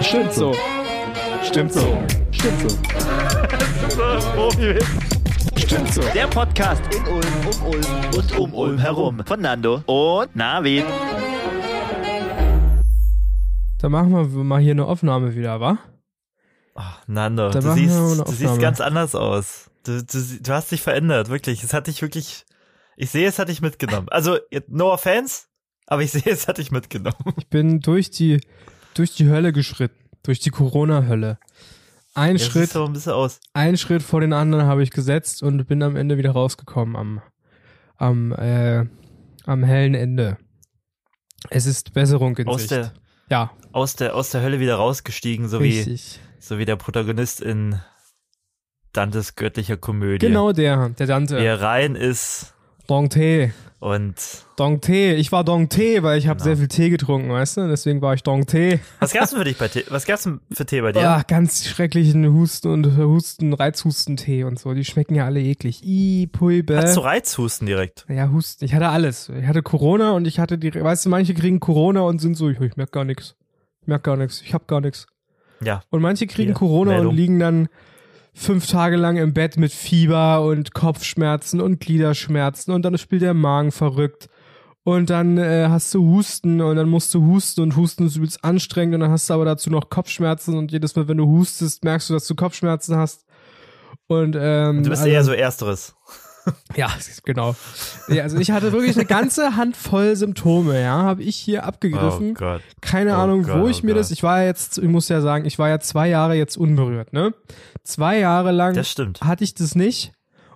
Stimmt so. Stimmt so. Stimmt so. Stimmt so. Der Podcast in Ulm, um Ulm und um Ulm herum. Von Nando und Navid. Dann machen wir mal hier eine Aufnahme wieder, wa? Ach, Nando, Da du siehst, du siehst ganz anders aus. Du, du, du hast dich verändert, wirklich. Es hat dich wirklich, ich sehe, es hat dich mitgenommen. Also, no offense, aber ich sehe, es hat dich mitgenommen. Ich bin durch die, durch die Hölle geschritten. Durch die Corona-Hölle. Ein Ja, Schritt, ein ein Schritt vor den anderen habe ich gesetzt und bin am Ende wieder rausgekommen am, am, äh, am hellen Ende. Es ist Besserung in Aus Sicht. der, ja, aus der, aus der Hölle wieder rausgestiegen, so wie, richtig. so wie der Protagonist in Dantes göttlicher Komödie. Genau der, der Dante. Wer rein ist Dong-Tee. Und Dong-Tee. Ich war Dong-Tee, weil ich habe Genau. sehr viel Tee getrunken, weißt du? Deswegen war ich Dong-Tee. was gab's denn für dich bei Tee? Was gab's denn für Tee bei dir? Ja, ganz schrecklichen Husten und Husten, Reizhustentee und so. Die schmecken ja alle eklig. I, Pulbe. Hast du Reizhusten direkt? Ja, Husten. Ich hatte alles. Ich hatte Corona und ich hatte die, weißt du, manche kriegen Corona und sind so, ich, ich merk gar nichts. Ich merk gar nichts. Ich hab gar nichts. Ja. Und manche kriegen Hier, Corona Meldung. und liegen dann fünf Tage lang im Bett mit Fieber und Kopfschmerzen und Gliederschmerzen und dann spielt der Magen verrückt. Und dann äh, hast du Husten und dann musst du husten und Husten ist übelst anstrengend und dann hast du aber dazu noch Kopfschmerzen und jedes Mal, wenn du hustest, merkst du, dass du Kopfschmerzen hast. Und ähm, Du bist also- eher so Ersteres. ja, genau. Ja, also ich hatte wirklich eine ganze Handvoll Symptome, ja, habe ich hier abgegriffen. Oh Gott. Keine Oh Ahnung, Gott, wo ich oh mir Gott. das, ich war ja jetzt, ich muss ja sagen, ich war ja zwei Jahre jetzt unberührt, ne? Zwei Jahre lang Das stimmt. hatte ich das nicht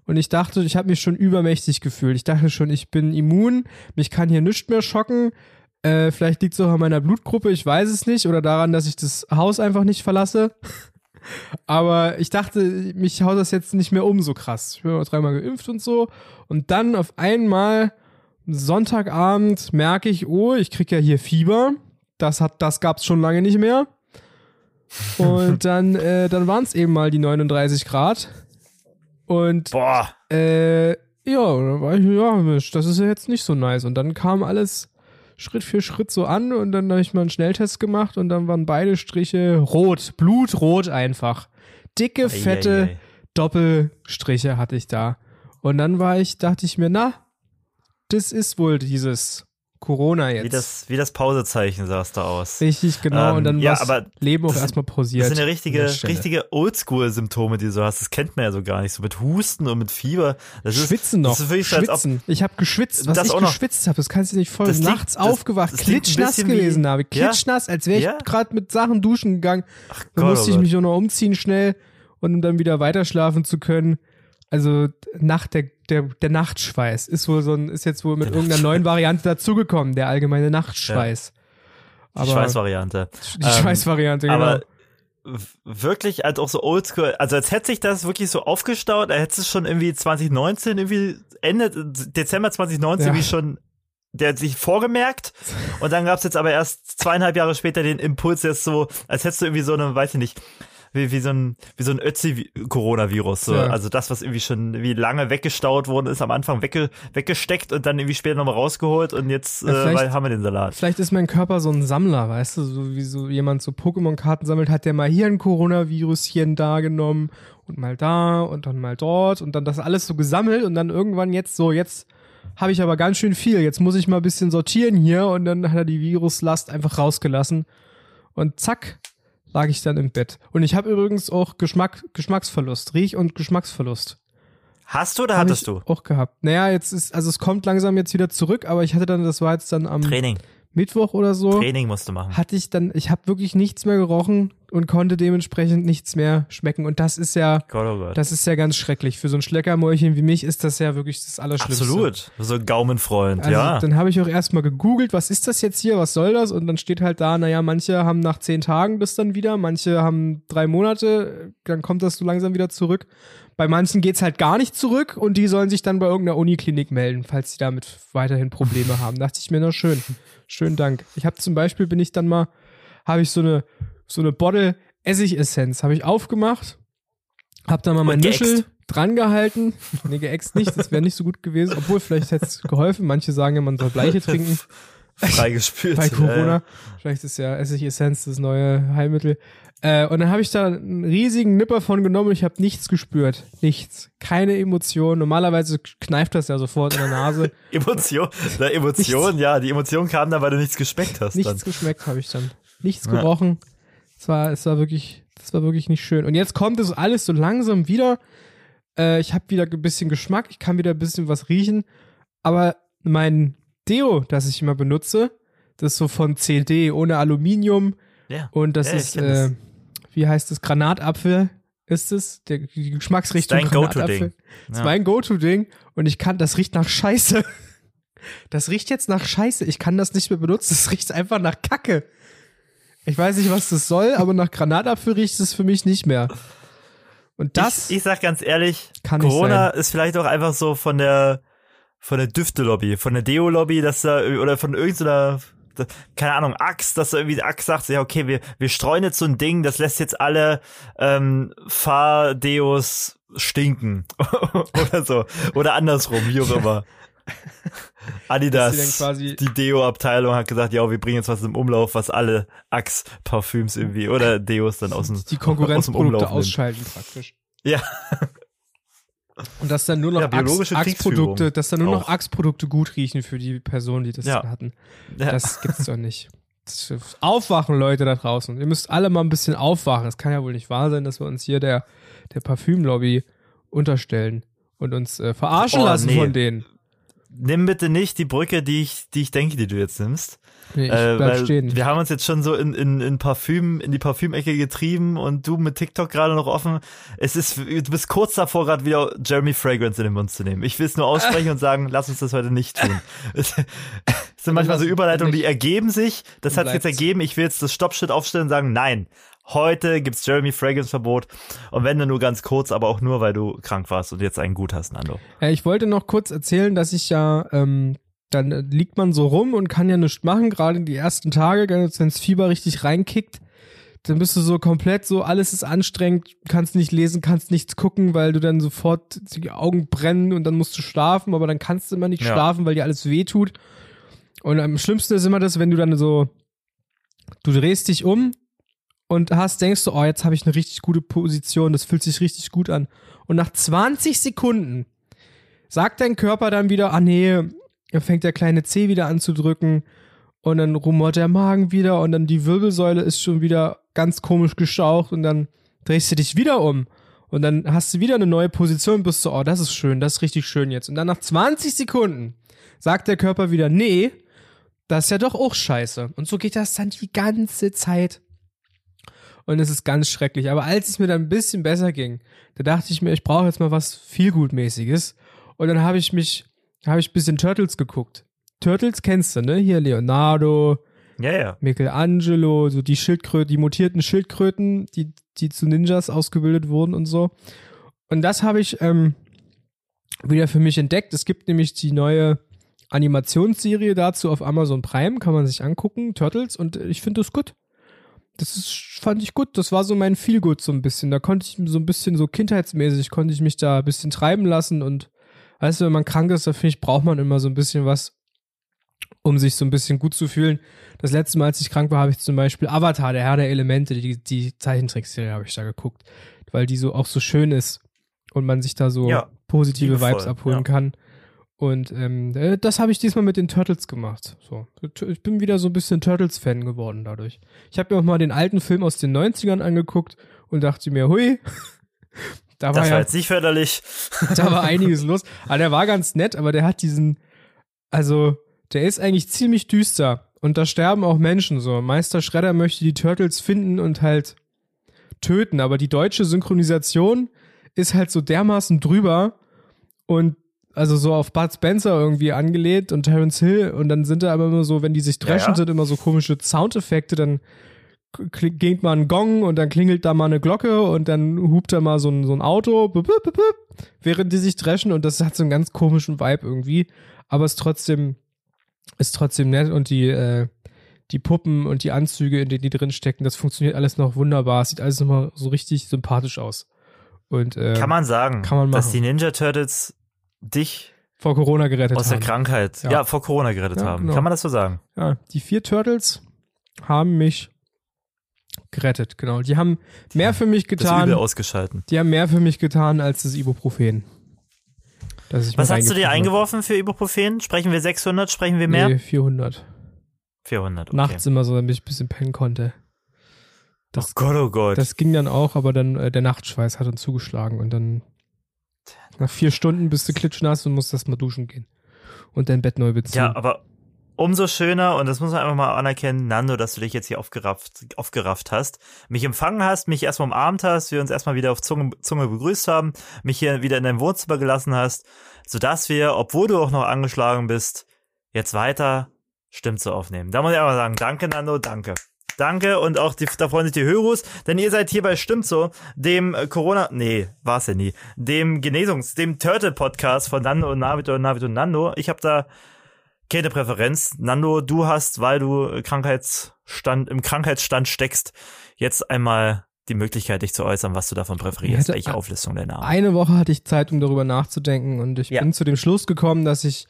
und ich dachte, ich habe mich schon übermächtig gefühlt. Ich dachte schon, ich bin immun, mich kann hier nichts mehr schocken. Äh, vielleicht liegt es auch an meiner Blutgruppe, ich weiß es nicht, oder daran, dass ich das Haus einfach nicht verlasse. Aber ich dachte, mich haut das jetzt nicht mehr um so krass. Ich bin auch dreimal geimpft und so. Und dann auf einmal Sonntagabend merke ich, oh, ich krieg ja hier Fieber. Das hat, das gab's schon lange nicht mehr. Und dann, äh, dann waren es eben mal die 39 Grad. Und Boah. äh, ja, dann war ich, ja, das ist ja jetzt nicht so nice. Und dann kam alles Schritt für Schritt so an und dann habe ich mal einen Schnelltest gemacht und dann waren beide Striche rot, blutrot einfach. Dicke, fette Eieiei. Doppelstriche hatte ich da. Und dann war ich, dachte ich mir, na, das ist wohl dieses Corona jetzt. Wie das, wie das Pausezeichen sah es da aus. Richtig, genau. Ähm, und dann ja, war aber Leben auch das- erstmal pausiert. Das sind ja richtige, richtige Oldschool-Symptome, die du so hast. Das kennt man ja so gar nicht. So mit Husten und mit Fieber. Das ist, Schwitzen noch. Das ist wirklich so, Schwitzen. Ich habe geschwitzt. Was Das ich geschwitzt habe, das kannst du nicht voll. Das Nachts das- aufgewacht, das klitschnass bisschen wie- gewesen habe. Klitschnass, als wäre ich Ja. gerade mit Sachen duschen gegangen. Dann Gott, musste oh ich mich auch noch umziehen schnell und um dann wieder weiter schlafen zu können. Also Nacht, der, der, der Nachtschweiß ist wohl so ein, ist jetzt wohl mit irgendeiner neuen Variante dazugekommen, der allgemeine Nachtschweiß. die Aber Schweißvariante. die Ähm, Schweißvariante, genau. Aber wirklich, als auch so oldschool, also als hätte sich das wirklich so aufgestaut, als hätte es schon irgendwie 2019, irgendwie Ende Dezember 2019 Ja. wie schon der hat sich vorgemerkt und dann gab es jetzt aber erst zweieinhalb Jahre später den Impuls jetzt so, als hättest du irgendwie so eine, weiß ich nicht, wie, wie so ein wie so ein Ötzi-Coronavirus. So. Ja. Also das, was irgendwie schon wie lange weggestaut worden ist, am Anfang wegge, weggesteckt und dann irgendwie später nochmal rausgeholt und jetzt Ja, äh, haben wir den Salat. Vielleicht ist mein Körper so ein Sammler, weißt du, so wie so jemand so Pokémon-Karten sammelt, hat der mal hier ein Coronaviruschen da genommen und mal da und dann mal dort und dann das alles so gesammelt und dann irgendwann jetzt so, jetzt habe ich aber ganz schön viel, jetzt muss ich mal ein bisschen sortieren hier und dann hat er die Viruslast einfach rausgelassen und zack, lag ich dann im Bett. Und ich habe übrigens auch Geschmack, Geschmacksverlust, Riech- und Geschmacksverlust. Hast du oder Hab hattest ich du? Auch gehabt. Naja, jetzt ist, also es kommt langsam jetzt wieder zurück, aber ich hatte dann, das war jetzt dann am Training. Mittwoch oder so Training musst du machen. hatte ich dann, ich habe wirklich nichts mehr gerochen und konnte dementsprechend nichts mehr schmecken. Und das ist ja, Gott, oh Gott. das ist ja ganz schrecklich. Für so ein Schleckermäulchen wie mich ist das ja wirklich das Allerschlimmste. Absolut. So ein Gaumenfreund, Also ja. dann habe ich auch erstmal gegoogelt, was ist das jetzt hier, was soll das? Und dann steht halt da, naja, manche haben nach zehn Tagen das dann wieder, manche haben drei Monate, dann kommt das so langsam wieder zurück. Bei manchen geht's halt gar nicht zurück und die sollen sich dann bei irgendeiner Uniklinik melden, falls sie damit weiterhin Probleme haben. Dachte ich mir, na schön, schönen Dank. Ich habe zum Beispiel, bin ich dann mal, habe ich so eine, so eine Bottle Essigessenz, habe ich aufgemacht, habe dann mal mein. Nischel dran gehalten. Nee, geäxt nicht, das wäre nicht so gut gewesen, obwohl vielleicht hätte es geholfen. Manche sagen ja, man soll Bleiche trinken. freigespült. bei Corona. Vielleicht ist ja Essigessenz das neue Heilmittel. Äh, und dann habe ich da einen riesigen Nipper von genommen und ich habe nichts gespürt. Nichts. Keine Emotion. Normalerweise kneift das ja sofort in der Nase. Emotion, da Emotion, ja, die Emotion kam dann, weil du nichts geschmeckt hast. Nichts dann. geschmeckt habe ich dann. Nichts Ja. gerochen. Es war, es war wirklich, das war wirklich nicht schön. Und jetzt kommt es alles so langsam wieder. Äh, ich habe wieder ein bisschen Geschmack, ich kann wieder ein bisschen was riechen. Aber mein Deo, das ich immer benutze, das ist so von CD, ohne Aluminium. Ja. Und das Ja, ist, äh, wie heißt es, Granatapfel ist es? Der, die Geschmacksrichtung Ist dein Go-To-Ding. Das ist mein Go-To-Ding. Und ich kann, das riecht nach Scheiße. Das riecht jetzt nach Scheiße. Ich kann das nicht mehr benutzen. Das riecht einfach nach Kacke. Ich weiß nicht, was das soll, aber nach Granatapfel riecht es für mich nicht mehr. Und das ich, ich sag ganz ehrlich, Corona ist vielleicht auch einfach so von der von der Düfte-Lobby, von der Deo-Lobby, dass da oder von irgendeiner keine Ahnung, Axe, dass da irgendwie Axe sagt, ja, okay, wir, wir streuen jetzt so ein Ding, das lässt jetzt alle ähm, Fahrdeos stinken. Oder so. Oder andersrum, wie auch immer. Adidas, die Deo-Abteilung hat gesagt, ja, wir bringen jetzt was im Umlauf, was alle Axe-Parfüms irgendwie oder Deos dann aus dem, die aus dem Umlauf nimmt. ausschalten praktisch. Ja. Und dass dann nur noch Ja, biologische Kriegsführung dass dann nur noch auch. Axe-Produkte gut riechen für die Personen, die das Ja. hatten. Das gibt's doch nicht. Aufwachen, Leute da draußen. Ihr müsst alle mal ein bisschen aufwachen. Es kann ja wohl nicht wahr sein, dass wir uns hier der, der Parfümlobby unterstellen und uns äh, verarschen Oh, lassen nee. von denen. Nimm bitte nicht die Brücke, die ich, die ich denke, die du jetzt nimmst. Nee, ich äh, bleib stehen. Wir haben uns jetzt schon so in, in, in Parfüm, in die Parfümecke getrieben und du mit TikTok gerade noch offen. Es ist, du bist kurz davor, gerade wieder Jeremy Fragrance in den Mund zu nehmen. Ich will es nur aussprechen und sagen, lass uns das heute nicht tun. es sind manchmal so Überleitungen, die ergeben sich. Das hat sich jetzt ergeben. Ich will jetzt das Stoppschild aufstellen und sagen, nein. Heute gibt's Jeremy Fragrance Verbot. Und wenn dann nur ganz kurz, aber auch nur, weil du krank warst und jetzt einen gut hast, Nando. Ja, ich wollte noch kurz erzählen, dass ich ja, ähm, dann äh, liegt man so rum und kann ja nichts machen, gerade die ersten Tage, wenn das Fieber richtig reinkickt, dann bist du so komplett so, alles ist anstrengend, kannst nicht lesen, kannst nichts gucken, weil du dann sofort die Augen brennen und dann musst du schlafen, aber dann kannst du immer nicht Ja. schlafen, weil dir alles weh tut. Und am schlimmsten ist immer das, wenn du dann so, du drehst dich um und hast, denkst du, oh, jetzt habe ich eine richtig gute Position, das fühlt sich richtig gut an. Und nach 20 Sekunden sagt dein Körper dann wieder, ah nee, dann fängt der kleine C wieder an zu drücken und dann rumort der Magen wieder und dann die Wirbelsäule ist schon wieder ganz komisch gestaucht und dann drehst du dich wieder um und dann hast du wieder eine neue Position und bist so, oh, das ist schön, das ist richtig schön jetzt. Und dann nach 20 Sekunden sagt der Körper wieder, nee, das ist ja doch auch scheiße. Und so geht das dann die ganze Zeit. Und es ist ganz schrecklich. Aber als es mir dann ein bisschen besser ging, da dachte ich mir, ich brauche jetzt mal was vielgutmäßiges. Und dann habe ich mich, habe ich ein bisschen Turtles geguckt. Turtles kennst du, ne? Hier Leonardo, Ja, ja. Michelangelo, so die Schildkröten, die mutierten Schildkröten, die, die zu Ninjas ausgebildet wurden und so. Und das habe ich ähm, wieder für mich entdeckt. Es gibt nämlich die neue Animationsserie dazu auf Amazon Prime, kann man sich angucken, Turtles, und ich finde das gut. Das ist, fand ich gut. Das war so mein Feelgood so ein bisschen. Da konnte ich so ein bisschen so kindheitsmäßig, konnte ich mich da ein bisschen treiben lassen und weißt du, wenn man krank ist, da finde ich, braucht man immer so ein bisschen was, um sich so ein bisschen gut zu fühlen. Das letzte Mal, als ich krank war, habe ich zum Beispiel Avatar, der Herr der Elemente, die, die Zeichentrickserie habe ich da geguckt, weil die so auch so schön ist und man sich da so Ja, positive Vibes abholen ja. kann. Und ähm, äh, das habe ich diesmal mit den Turtles gemacht. So, ich bin wieder so ein bisschen Turtles-Fan geworden dadurch. Ich habe mir auch mal den alten Film aus den 90ern angeguckt und dachte mir, hui, da war Das war ja jetzt nicht förderlich. da war einiges los. Aber der war ganz nett, aber der hat diesen, also der ist eigentlich ziemlich düster und da sterben auch Menschen so. Meister Schredder möchte die Turtles finden und halt töten, aber die deutsche Synchronisation ist halt so dermaßen drüber und also so auf Bud Spencer irgendwie angelehnt und Terence Hill und dann sind da aber immer so, wenn die sich dreschen, ja. sind immer so komische Soundeffekte, dann kling- klingt mal ein Gong und dann klingelt da mal eine Glocke und dann hupt da mal so ein, so ein Auto, bup, bup, bup, während die sich dreschen und das hat so einen ganz komischen Vibe irgendwie, aber ist trotzdem, ist trotzdem nett und die, äh, die Puppen und die Anzüge, in denen die drin stecken, das funktioniert alles noch wunderbar, sieht alles nochmal so richtig sympathisch aus. Und, äh, Kann man sagen, kann man dass die Ninja Turtles dich vor Corona gerettet Aus der haben. Krankheit. Ja. Ja, vor Corona gerettet Ja, haben. genau. Kann man das so sagen? Ja, die vier Turtles haben mich gerettet, genau. Die haben mehr für mich Das getan. Übel ausgeschalten. Die haben mehr für mich getan als das Ibuprofen. Das Was hast du dir eingeworfen für Ibuprofen? Sprechen wir 600? Sprechen wir mehr? Nee, 400. 400. Okay. Nachts immer so, damit ich ein bisschen pennen konnte. Das, oh Gott, oh Gott. das ging dann auch, aber dann äh, der Nachtschweiß hat uns zugeschlagen und dann nach vier Stunden bist du klitschnass und musst erst mal duschen gehen und dein Bett neu beziehen. ja, aber umso schöner, und das muss man einfach mal anerkennen, Nando, dass du dich jetzt hier aufgerafft, aufgerafft hast, mich empfangen hast, mich erstmal umarmt hast, wir uns erstmal wieder auf Zunge, Zunge begrüßt haben, mich hier wieder in dein Wohnzimmer gelassen hast, sodass wir, obwohl du auch noch angeschlagen bist, jetzt weiter Stimmt zu aufnehmen. Da muss ich aber sagen, danke Nando, danke. Danke und auch die, da freuen sich die Hörus, denn ihr seid hier bei Stimmt so, dem äh, Corona, nee, war's ja nie, dem Genesungs-, dem Turtle-Podcast von Nando und Navid und Navid und Nando. Ich habe da keine Präferenz. Nando, du hast, weil du Krankheitsstand, im Krankheitsstand steckst, jetzt einmal die Möglichkeit, dich zu äußern, was du davon präferierst, welche Auflistung der Namen. Eine Woche hatte ich Zeit, um darüber nachzudenken und ich Ja. bin zu dem Schluss gekommen, dass ich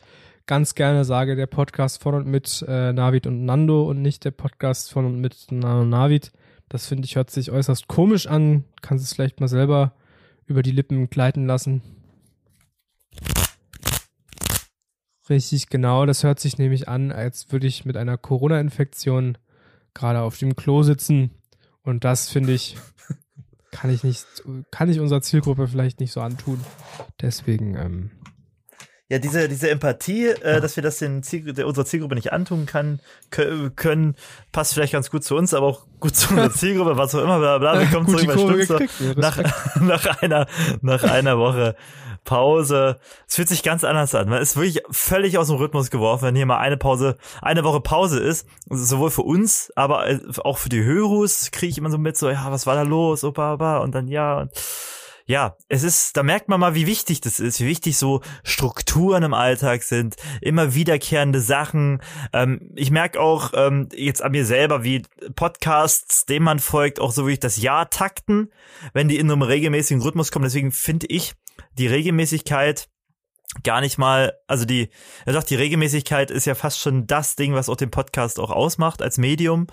ganz gerne sage, der Podcast von und mit äh, Navid und Nando und nicht der Podcast von und mit Nano und Navid. Das finde ich hört sich äußerst komisch an. Kannst es vielleicht mal selber über die Lippen gleiten lassen. Richtig, genau. Das hört sich nämlich an, als würde ich mit einer Corona-Infektion gerade auf dem Klo sitzen. Und das finde ich, kann ich nicht, kann ich unserer Zielgruppe vielleicht nicht so antun. Deswegen, ähm, Ja, diese, diese Empathie, äh, dass wir das den Ziel, der, unserer Zielgruppe nicht antun kann, kö- können, passt vielleicht ganz gut zu uns, aber auch gut zu unserer Zielgruppe, was auch immer, bla, bla. Wir kommen zurück bei gekriegt. Ja, nach, nach einer, nach einer Woche Pause. Es fühlt sich ganz anders an. Man ist wirklich völlig aus dem Rhythmus geworfen, wenn hier mal eine Pause, eine Woche Pause ist. Sowohl für uns, aber auch für die Hörus kriege ich immer so mit, so, ja, was war da los? Opa, opa, und dann ja. Und ja, es ist, da merkt man mal, wie wichtig das ist, wie wichtig so Strukturen im Alltag sind, immer wiederkehrende Sachen. Ähm, ich merke auch ähm, jetzt an mir selber, wie Podcasts, denen man folgt, auch so wirklich das Jahr takten, wenn die in einem regelmäßigen Rhythmus kommen. Deswegen finde ich die Regelmäßigkeit gar nicht mal, also die, ja doch, die Regelmäßigkeit ist ja fast schon das Ding, was auch den Podcast auch ausmacht als Medium.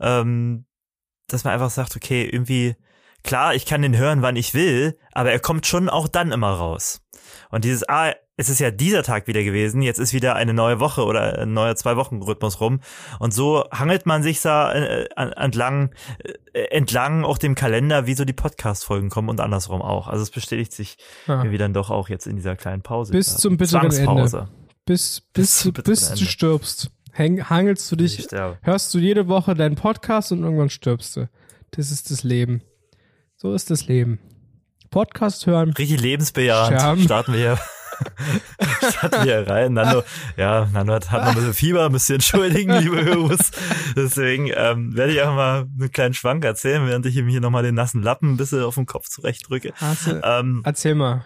Ähm, dass man einfach sagt, okay, irgendwie, klar, ich kann den hören, wann ich will, aber er kommt schon auch dann immer raus. Und dieses, ah, es ist ja dieser Tag wieder gewesen, jetzt ist wieder eine neue Woche oder ein neuer Zwei-Wochen-Rhythmus rum. Und so hangelt man sich da äh, an- entlang, äh, entlang auch dem Kalender, wie so die Podcast-Folgen kommen und andersrum auch. Also es bestätigt sich Ja. irgendwie dann doch auch jetzt in dieser kleinen Pause. Bis zum bitteren Zwangspause. Bis, Bis bis, bis du Ende. stirbst. Häng, hangelst du Ich dich, hörst du jede Woche deinen Podcast und irgendwann stirbst du. Das ist das Leben. So ist das Leben. Podcast hören. Richtig lebensbejahend. Scherben. Starten wir hier. starten wir hier rein. Nando, ja, Nando hat, hat noch ein bisschen Fieber, müsst ihr entschuldigen, liebe Hörus. Deswegen ähm, werde ich einfach mal einen kleinen Schwank erzählen, während ich ihm hier nochmal den nassen Lappen ein bisschen auf den Kopf zurechtdrücke. Du, Ähm, erzähl mal.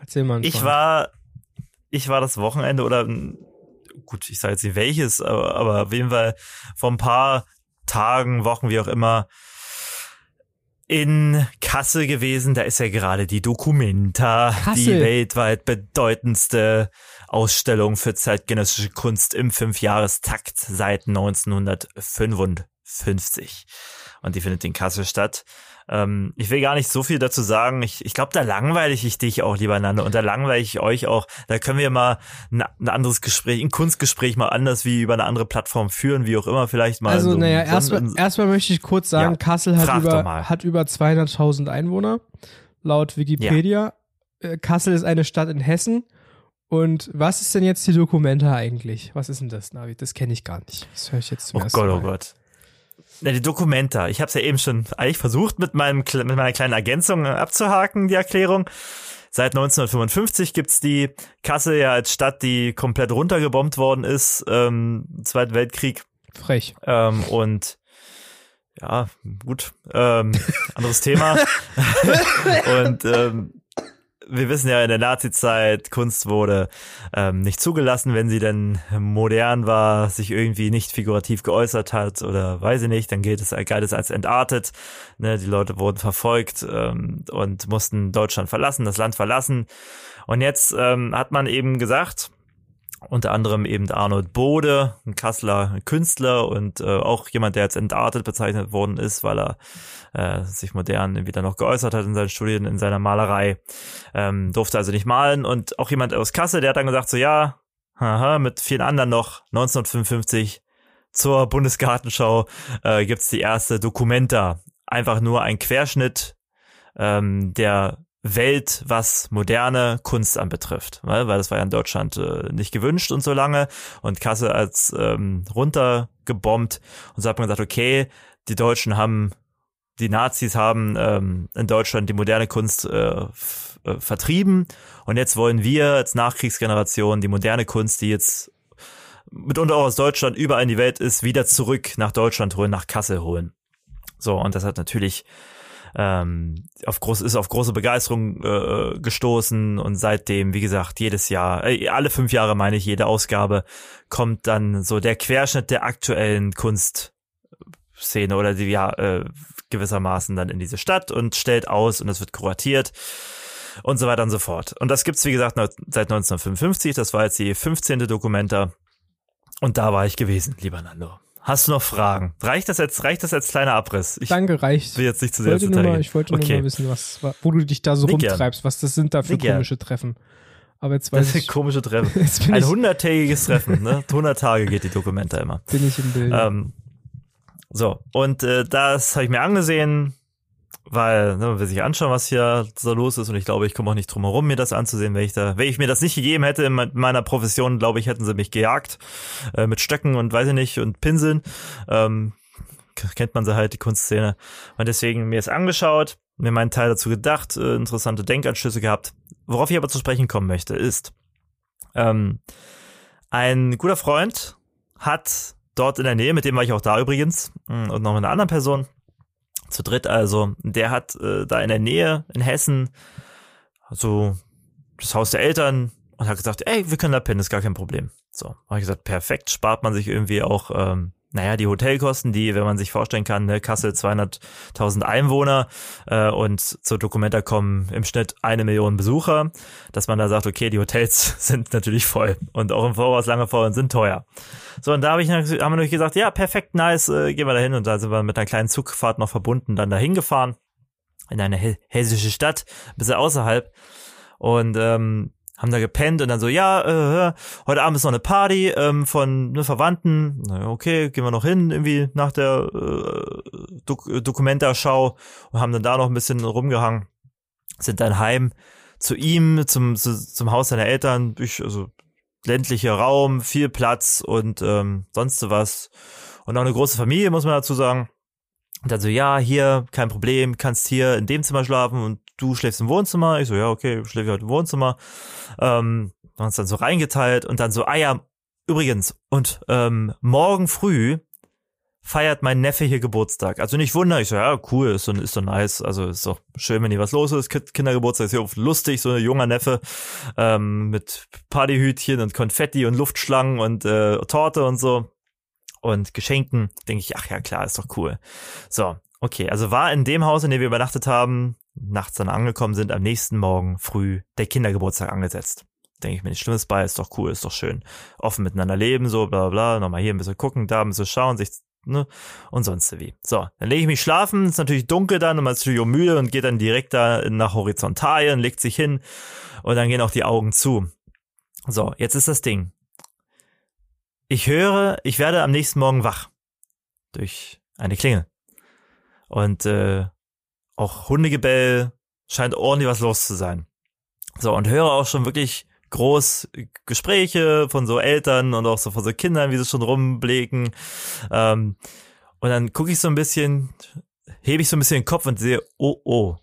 Erzähl mal. ich war, ich war das Wochenende oder gut, ich sage jetzt nicht welches, aber, aber auf jeden Fall vor ein paar Tagen, Wochen, wie auch immer, in Kassel gewesen. Da ist ja gerade die Documenta, die weltweit bedeutendste Ausstellung für zeitgenössische Kunst im Fünfjahrestakt seit 1955. Und die findet in Kassel statt. Ähm, ich will gar nicht so viel dazu sagen. Ich, ich glaube, da langweile ich dich auch, lieber Nando, und da langweile ich euch auch. Da können wir mal ein, ein anderes Gespräch, ein Kunstgespräch mal anders wie über eine andere Plattform führen, wie auch immer, vielleicht mal. Also, so naja, erstmal erstmal möchte ich kurz sagen, Ja, Kassel hat über, hat über 200.000 Einwohner, laut Wikipedia. Äh, Kassel ist eine Stadt in Hessen. Und was ist denn jetzt die Dokumenta eigentlich? Was ist denn das, Navi? Das kenne ich gar nicht. Das höre ich jetzt zum Oh ersten Gott, Mal. oh Gott. Na, die Dokumenta. Ich habe es ja eben schon eigentlich versucht, mit, meinem, mit meiner kleinen Ergänzung äh, abzuhaken, die Erklärung. Seit 1955 gibt's die Kassel ja als Stadt, die komplett runtergebombt worden ist, ähm, Zweiten Weltkrieg. Frech. Ähm, und ja, gut, ähm, anderes Thema. und ähm, wir wissen ja, in der Nazi-Zeit, Kunst wurde ähm, nicht zugelassen, wenn sie denn modern war, sich irgendwie nicht figurativ geäußert hat oder weiß ich nicht, dann gilt es, galt es als entartet. Ne, die Leute wurden verfolgt ähm, und mussten Deutschland verlassen, das Land verlassen. Und jetzt ähm, hat man eben gesagt, unter anderem eben Arnold Bode, ein Kasseler Künstler und äh, auch jemand, der jetzt entartet bezeichnet worden ist, weil er äh, sich modern wieder noch geäußert hat in seinen Studien, in seiner Malerei. Ähm, durfte also nicht malen und auch jemand aus Kassel, der hat dann gesagt so, ja, haha, mit vielen anderen noch 1955 zur Bundesgartenschau äh, gibt's die erste Dokumenta. Einfach nur ein Querschnitt ähm, der Welt, was moderne Kunst anbetrifft, weil, das war ja in Deutschland äh, nicht gewünscht und so lange und Kassel als ähm, runtergebombt und so hat man gesagt, okay, die Deutschen haben, die Nazis haben ähm, in Deutschland die moderne Kunst äh, äh, vertrieben und jetzt wollen wir als Nachkriegsgeneration die moderne Kunst, die jetzt mitunter auch aus Deutschland überall in die Welt ist, wieder zurück nach Deutschland holen, nach Kassel holen. So, und das hat natürlich ähm, auf groß, ist auf große Begeisterung äh, gestoßen und seitdem, wie gesagt, jedes Jahr, äh, alle fünf Jahre meine ich, jede Ausgabe kommt dann so der Querschnitt der aktuellen Kunstszene oder die ja äh, gewissermaßen dann in diese Stadt und stellt aus und es wird kuratiert und so weiter und so fort. Und das gibt's wie gesagt seit 1955. Das war jetzt die 15. Dokumenta und da war ich gewesen, lieber Nando. Hast du noch Fragen? Reicht das jetzt, reicht das als kleiner Abriss? Ich Danke, reicht. will jetzt nicht zu Ich sehr wollte, mal, ich wollte Okay. nur mal wissen, was, wo du dich da so gern. rumtreibst, was das sind da für gern. komische Treffen. Aber jetzt Das weiß sind ich, komische Treffen. Ein hunderttägiges Treffen, ne? 100 Tage geht die Dokumenta immer. bin ich im Bild. Ähm, so, und äh, das habe ich mir angesehen, weil ne, man will sich anschauen, was hier so los ist und ich glaube, ich komme auch nicht drum herum, mir das anzusehen, wenn ich da, wenn ich mir das nicht gegeben hätte in me- meiner Profession, glaube ich, hätten sie mich gejagt äh, mit Stöcken und weiß ich nicht und Pinseln. Ähm, kennt man sie halt, die Kunstszene. Und deswegen mir es angeschaut, mir meinen Teil dazu gedacht, äh, interessante Denkanschlüsse gehabt. Worauf ich aber zu sprechen kommen möchte, ist, ähm, ein guter Freund hat dort in der Nähe, mit dem war ich auch da übrigens, mh, und noch mit einer anderen Person, zu dritt also, der hat äh, da in der Nähe in Hessen so das Haus der Eltern und hat gesagt, ey, wir können da pennen, ist gar kein Problem. So, habe ich gesagt, perfekt, spart man sich irgendwie auch, ähm, naja, die Hotelkosten, die, wenn man sich vorstellen kann, ne, Kassel 200.000 Einwohner äh, und zur Dokumenta kommen im Schnitt eine Million Besucher, dass man da sagt, okay, die Hotels sind natürlich voll und auch im Voraus lange voll und sind teuer. So, und da hab ich, haben wir natürlich gesagt, ja, perfekt, nice, äh, gehen wir da hin. Und da sind wir mit einer kleinen Zugfahrt noch verbunden, dann dahin gefahren in eine hessische Stadt, ein bisschen außerhalb. Und ähm, haben da gepennt und dann so, ja, äh, äh, heute Abend ist noch eine Party ähm, von ne, Verwandten. Na, okay, gehen wir noch hin, irgendwie nach der äh, Dok Dokumenta-Schau und haben dann da noch ein bisschen rumgehangen. Sind dann heim zu ihm, zum, zu, zum Haus seiner Eltern, durch, also ländlicher Raum, viel Platz und ähm, sonst so was. Und auch eine große Familie, muss man dazu sagen. Und dann so, ja, hier, kein Problem, kannst hier in dem Zimmer schlafen und du schläfst im Wohnzimmer. Ich so, ja, okay, ich schläfe halt im Wohnzimmer. Ähm, haben uns dann so reingeteilt und dann so, ah ja, übrigens, und ähm, morgen früh feiert mein Neffe hier Geburtstag. Also nicht wunder, ich so, ja, cool, ist so, ist so nice. Also ist doch schön, wenn hier was los ist. Kind- Kindergeburtstag ist hier oft lustig, so ein junger Neffe ähm, mit Partyhütchen und Konfetti und Luftschlangen und äh, Torte und so und Geschenken. Denke ich, ach ja, klar, ist doch cool. So, okay, also war in dem Haus, in dem wir übernachtet haben, nachts dann angekommen sind, am nächsten Morgen früh der Kindergeburtstag angesetzt. Denke ich mir nichts Schlimmes bei, ist doch cool, ist doch schön. Offen miteinander leben, so, bla, bla. Nochmal hier ein bisschen gucken, da ein bisschen schauen, sich, ne, und sonst wie. So, dann lege ich mich schlafen, ist natürlich dunkel dann und man ist natürlich müde und geht dann direkt da nach Horizontalien, legt sich hin und dann gehen auch die Augen zu. So, jetzt ist das Ding. Ich höre, ich werde am nächsten Morgen wach. Durch eine Klingel. Und äh, auch Hundegebell scheint ordentlich was los zu sein. So, und höre auch schon wirklich groß Gespräche von so Eltern und auch so von so Kindern, wie sie schon rumblicken. Ähm, und dann gucke ich so ein bisschen, hebe ich so ein bisschen den Kopf und sehe, oh, oh,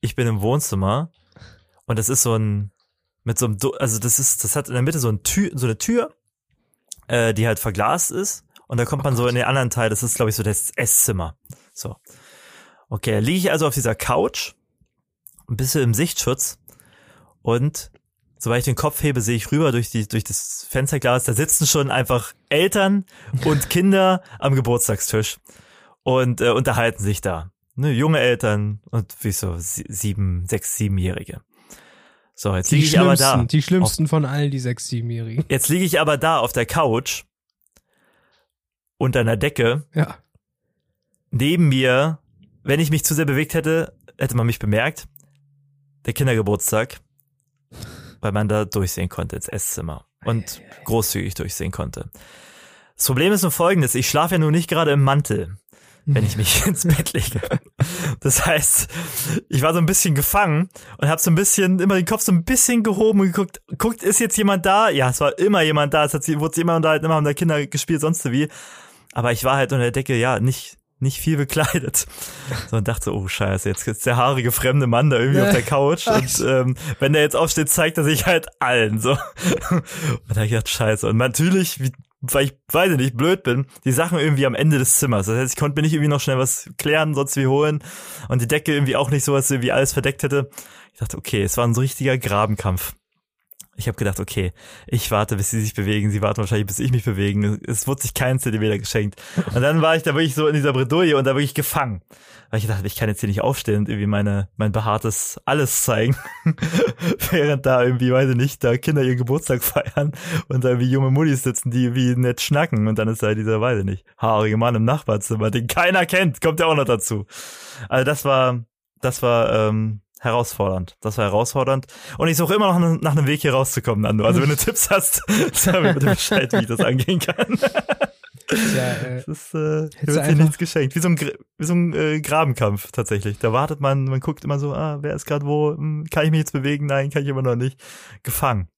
ich bin im Wohnzimmer. Und das ist so ein, mit so einem, Du- also das ist, das hat in der Mitte so, ein Tür, so eine Tür, äh, die halt verglast ist. Und da kommt man so in den anderen Teil, das ist, glaube ich, so das Esszimmer. So. Okay, liege ich also auf dieser Couch, ein bisschen im Sichtschutz Und sobald ich den Kopf hebe, sehe ich rüber durch, die, durch das Fensterglas, da sitzen schon einfach Eltern und Kinder am Geburtstagstisch und äh, unterhalten sich da. Ne, junge Eltern und wie so sie- sieben, sechs, siebenjährige. So, jetzt liege ich aber da. schlimmsten, die schlimmsten von all die sechs, siebenjährigen. Jetzt liege ich aber da auf der Couch unter einer Decke. Ja. Neben mir, wenn ich mich zu sehr bewegt hätte, hätte man mich bemerkt. Der Kindergeburtstag, weil man da durchsehen konnte ins Esszimmer und großzügig durchsehen konnte. Das Problem ist nur folgendes, ich schlafe ja nun nicht gerade im Mantel, wenn ich mich ins Bett lege. Das heißt, ich war so ein bisschen gefangen und habe so ein bisschen, immer den Kopf so ein bisschen gehoben und geguckt, guckt, ist jetzt jemand da? Ja, es war immer jemand da, es hat, wurde immer unterhalten, immer haben da Kinder gespielt, sonst wie. Aber ich war halt unter der Decke, ja, nicht, nicht viel bekleidet. So und dachte oh scheiße, jetzt ist der haarige fremde Mann da irgendwie auf der Couch und ähm, wenn der jetzt aufsteht, zeigt er sich halt allen so. Und da hab ich gedacht, scheiße. Und natürlich, wie, weil ich, weiß ich nicht, blöd bin, die Sachen irgendwie am Ende des Zimmers. Das heißt, ich konnte mir nicht irgendwie noch schnell was klären, sonst wie holen. Und die Decke irgendwie auch nicht so, was irgendwie alles verdeckt hätte. Ich dachte, okay, es war ein so richtiger Grabenkampf. Ich habe gedacht, okay, ich warte, bis sie sich bewegen, sie warten wahrscheinlich, bis ich mich bewegen. Es wurde sich kein Zentimeter geschenkt. Und dann war ich da wirklich so in dieser Bredouille und da wirklich gefangen. Weil ich dachte, ich kann jetzt hier nicht aufstehen und irgendwie meine, mein behaartes Alles zeigen. Während da irgendwie, weiß ich nicht, da Kinder ihren Geburtstag feiern und da irgendwie junge Muttis sitzen, die irgendwie nett schnacken. Und dann ist da dieser, weiß ich nicht, haarige Mann im Nachbarzimmer, den keiner kennt, kommt ja auch noch dazu. Also das war, das war, ähm, herausfordernd. Das war herausfordernd. Und ich suche immer noch nach einem Weg hier rauszukommen, Nando. Also wenn du Tipps hast, sag mir bitte Bescheid, wie ich das angehen kann. Ja, äh, Das ist, äh, hier wird dir nichts geschenkt. Wie so ein, wie so ein äh, Grabenkampf tatsächlich. Da wartet man, man guckt immer so, ah, wer ist gerade wo? Hm, kann ich mich jetzt bewegen? Nein, kann ich immer noch nicht. Gefangen.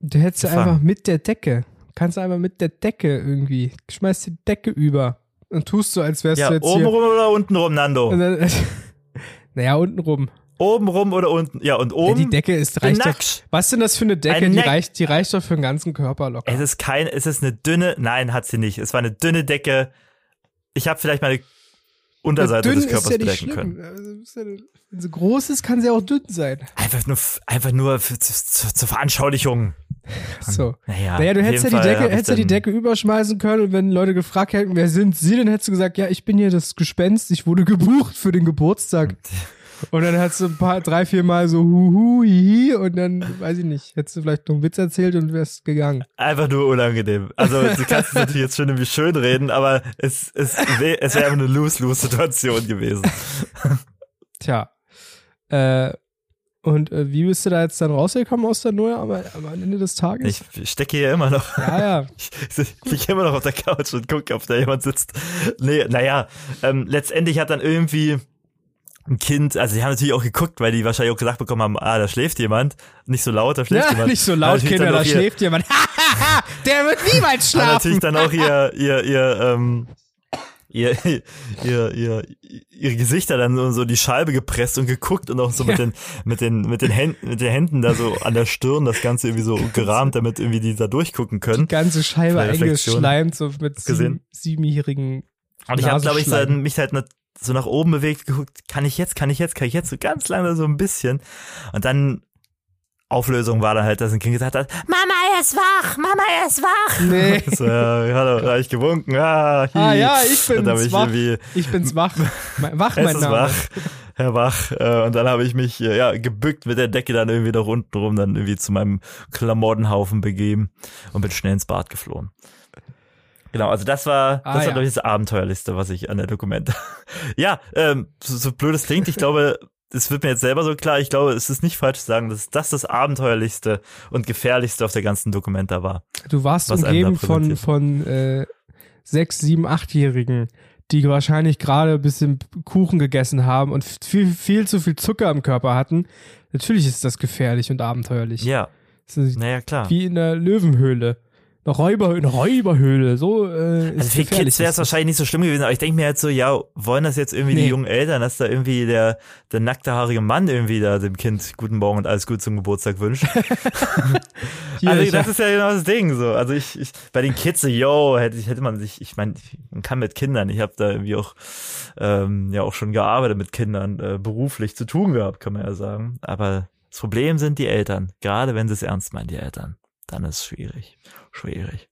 du hättest Gefangen. einfach mit der Decke, kannst du einfach mit der Decke irgendwie, schmeißt die Decke über und tust so, als wärst Ja, du jetzt oben hier. rum oder unten rum, Nando? Naja, unten rum. Oben rum oder unten? Ja, und Ja, oben. die Decke ist reicht doch. Was denn das für eine Decke? Eine Die reicht, die reicht doch für den ganzen Körper locker. Es ist kein, es ist eine dünne, nein, hat sie nicht. Es war eine dünne Decke. Ich habe vielleicht meine Unterseite des Körpers ja bedecken können. Also, ja, wenn sie groß ist, kann sie auch dünn sein. Einfach nur, einfach nur für, zu, zu, zur Veranschaulichung. So. Naja, Naja, du hättest ja die Decke, hättest ja die Decke überschmeißen können und wenn Leute gefragt hätten, wer sind sie, dann hättest du gesagt, ja, ich bin hier das Gespenst, ich wurde gebucht für den Geburtstag. Und dann hättest du ein paar, drei, vier Mal so huhu, hihi und dann, weiß ich nicht, hättest du vielleicht noch einen Witz erzählt und wärst gegangen. Einfach nur unangenehm. Also du kannst es natürlich jetzt schon irgendwie schön reden, aber es, es, es wäre eine Lose-Lose-Situation gewesen. Tja. Äh, und äh, wie bist du da jetzt dann rausgekommen aus der Neue am, am Ende des Tages? Ich stecke hier immer noch. ja, ja. Ich, liege immer noch auf der Couch und gucke, ob da jemand sitzt. Nee, naja, ähm, letztendlich hat dann irgendwie ein Kind, also die haben natürlich auch geguckt, weil die wahrscheinlich auch gesagt bekommen haben, ah, da schläft jemand. Nicht so laut, da schläft Ja, jemand. nicht so laut, Kinder, da schläft jemand. Der wird niemals schlafen. natürlich dann auch ihr, ihr, ihr, ähm, ihr, ihr, ihr, ihre Gesichter dann so, so die Scheibe gepresst und geguckt und auch so mit Ja. den, mit den, mit den Händen, mit den Händen da so an der Stirn das Ganze irgendwie so gerahmt, damit irgendwie die da durchgucken können. die ganze Scheibe eingeschleimt, so mit sieben, siebenjährigen. Und ich habe, glaube ich, so, mich halt so nach oben bewegt, geguckt, kann ich jetzt, kann ich jetzt, kann ich jetzt, so ganz lange so ein bisschen. Und dann Auflösung war dann halt, dass ein Kind gesagt hat, Mama, er ist wach, Mama, er ist wach. Nee. So, ja, hallo, da hab ich gewunken. Ah, hi. Ah ja, ich ich wach. Ich bin's wach. Wach, es mein Name. wach, Herr Wach. Äh, Und dann habe ich mich äh, ja gebückt mit der Decke dann irgendwie nach unten rum, dann irgendwie zu meinem Klamottenhaufen begeben und bin schnell ins Bad geflohen. Genau, also das war, Ah, das war ja. glaube ich das Abenteuerlichste, was ich an der Dokumente. ja, ähm, so, so blöd es klingt, ich glaube, es wird mir jetzt selber so klar, ich glaube, es ist nicht falsch zu sagen, dass das das Abenteuerlichste und gefährlichste auf der ganzen Dokumenta war. Du warst umgeben von, von äh, sechs, sieben, achtjährigen, die wahrscheinlich gerade ein bisschen Kuchen gegessen haben und viel, viel zu viel Zucker im Körper hatten. Natürlich ist das gefährlich und abenteuerlich. Ja, naja, klar. wie in der Löwenhöhle. Eine, Räuber, eine Räuberhöhle. So äh, Also für. Kids wäre es wahrscheinlich nicht so schlimm gewesen, aber ich denke mir halt so, ja, wollen das jetzt irgendwie Nee. die jungen Eltern, dass da irgendwie der, der nackte haarige Mann irgendwie da dem Kind guten Morgen und alles gut zum Geburtstag wünscht. Hier, also das ist ja genau das Ding so. Also ich, ich bei den Kids so, yo, hätte, hätte man sich, ich meine, man kann mit Kindern, ich habe da irgendwie auch ähm, ja auch schon gearbeitet mit Kindern, äh, beruflich zu tun gehabt, kann man ja sagen. Aber Das Problem sind die Eltern. Gerade wenn sie es ernst meinen, die Eltern. Dann ist es schwierig. Schwierig.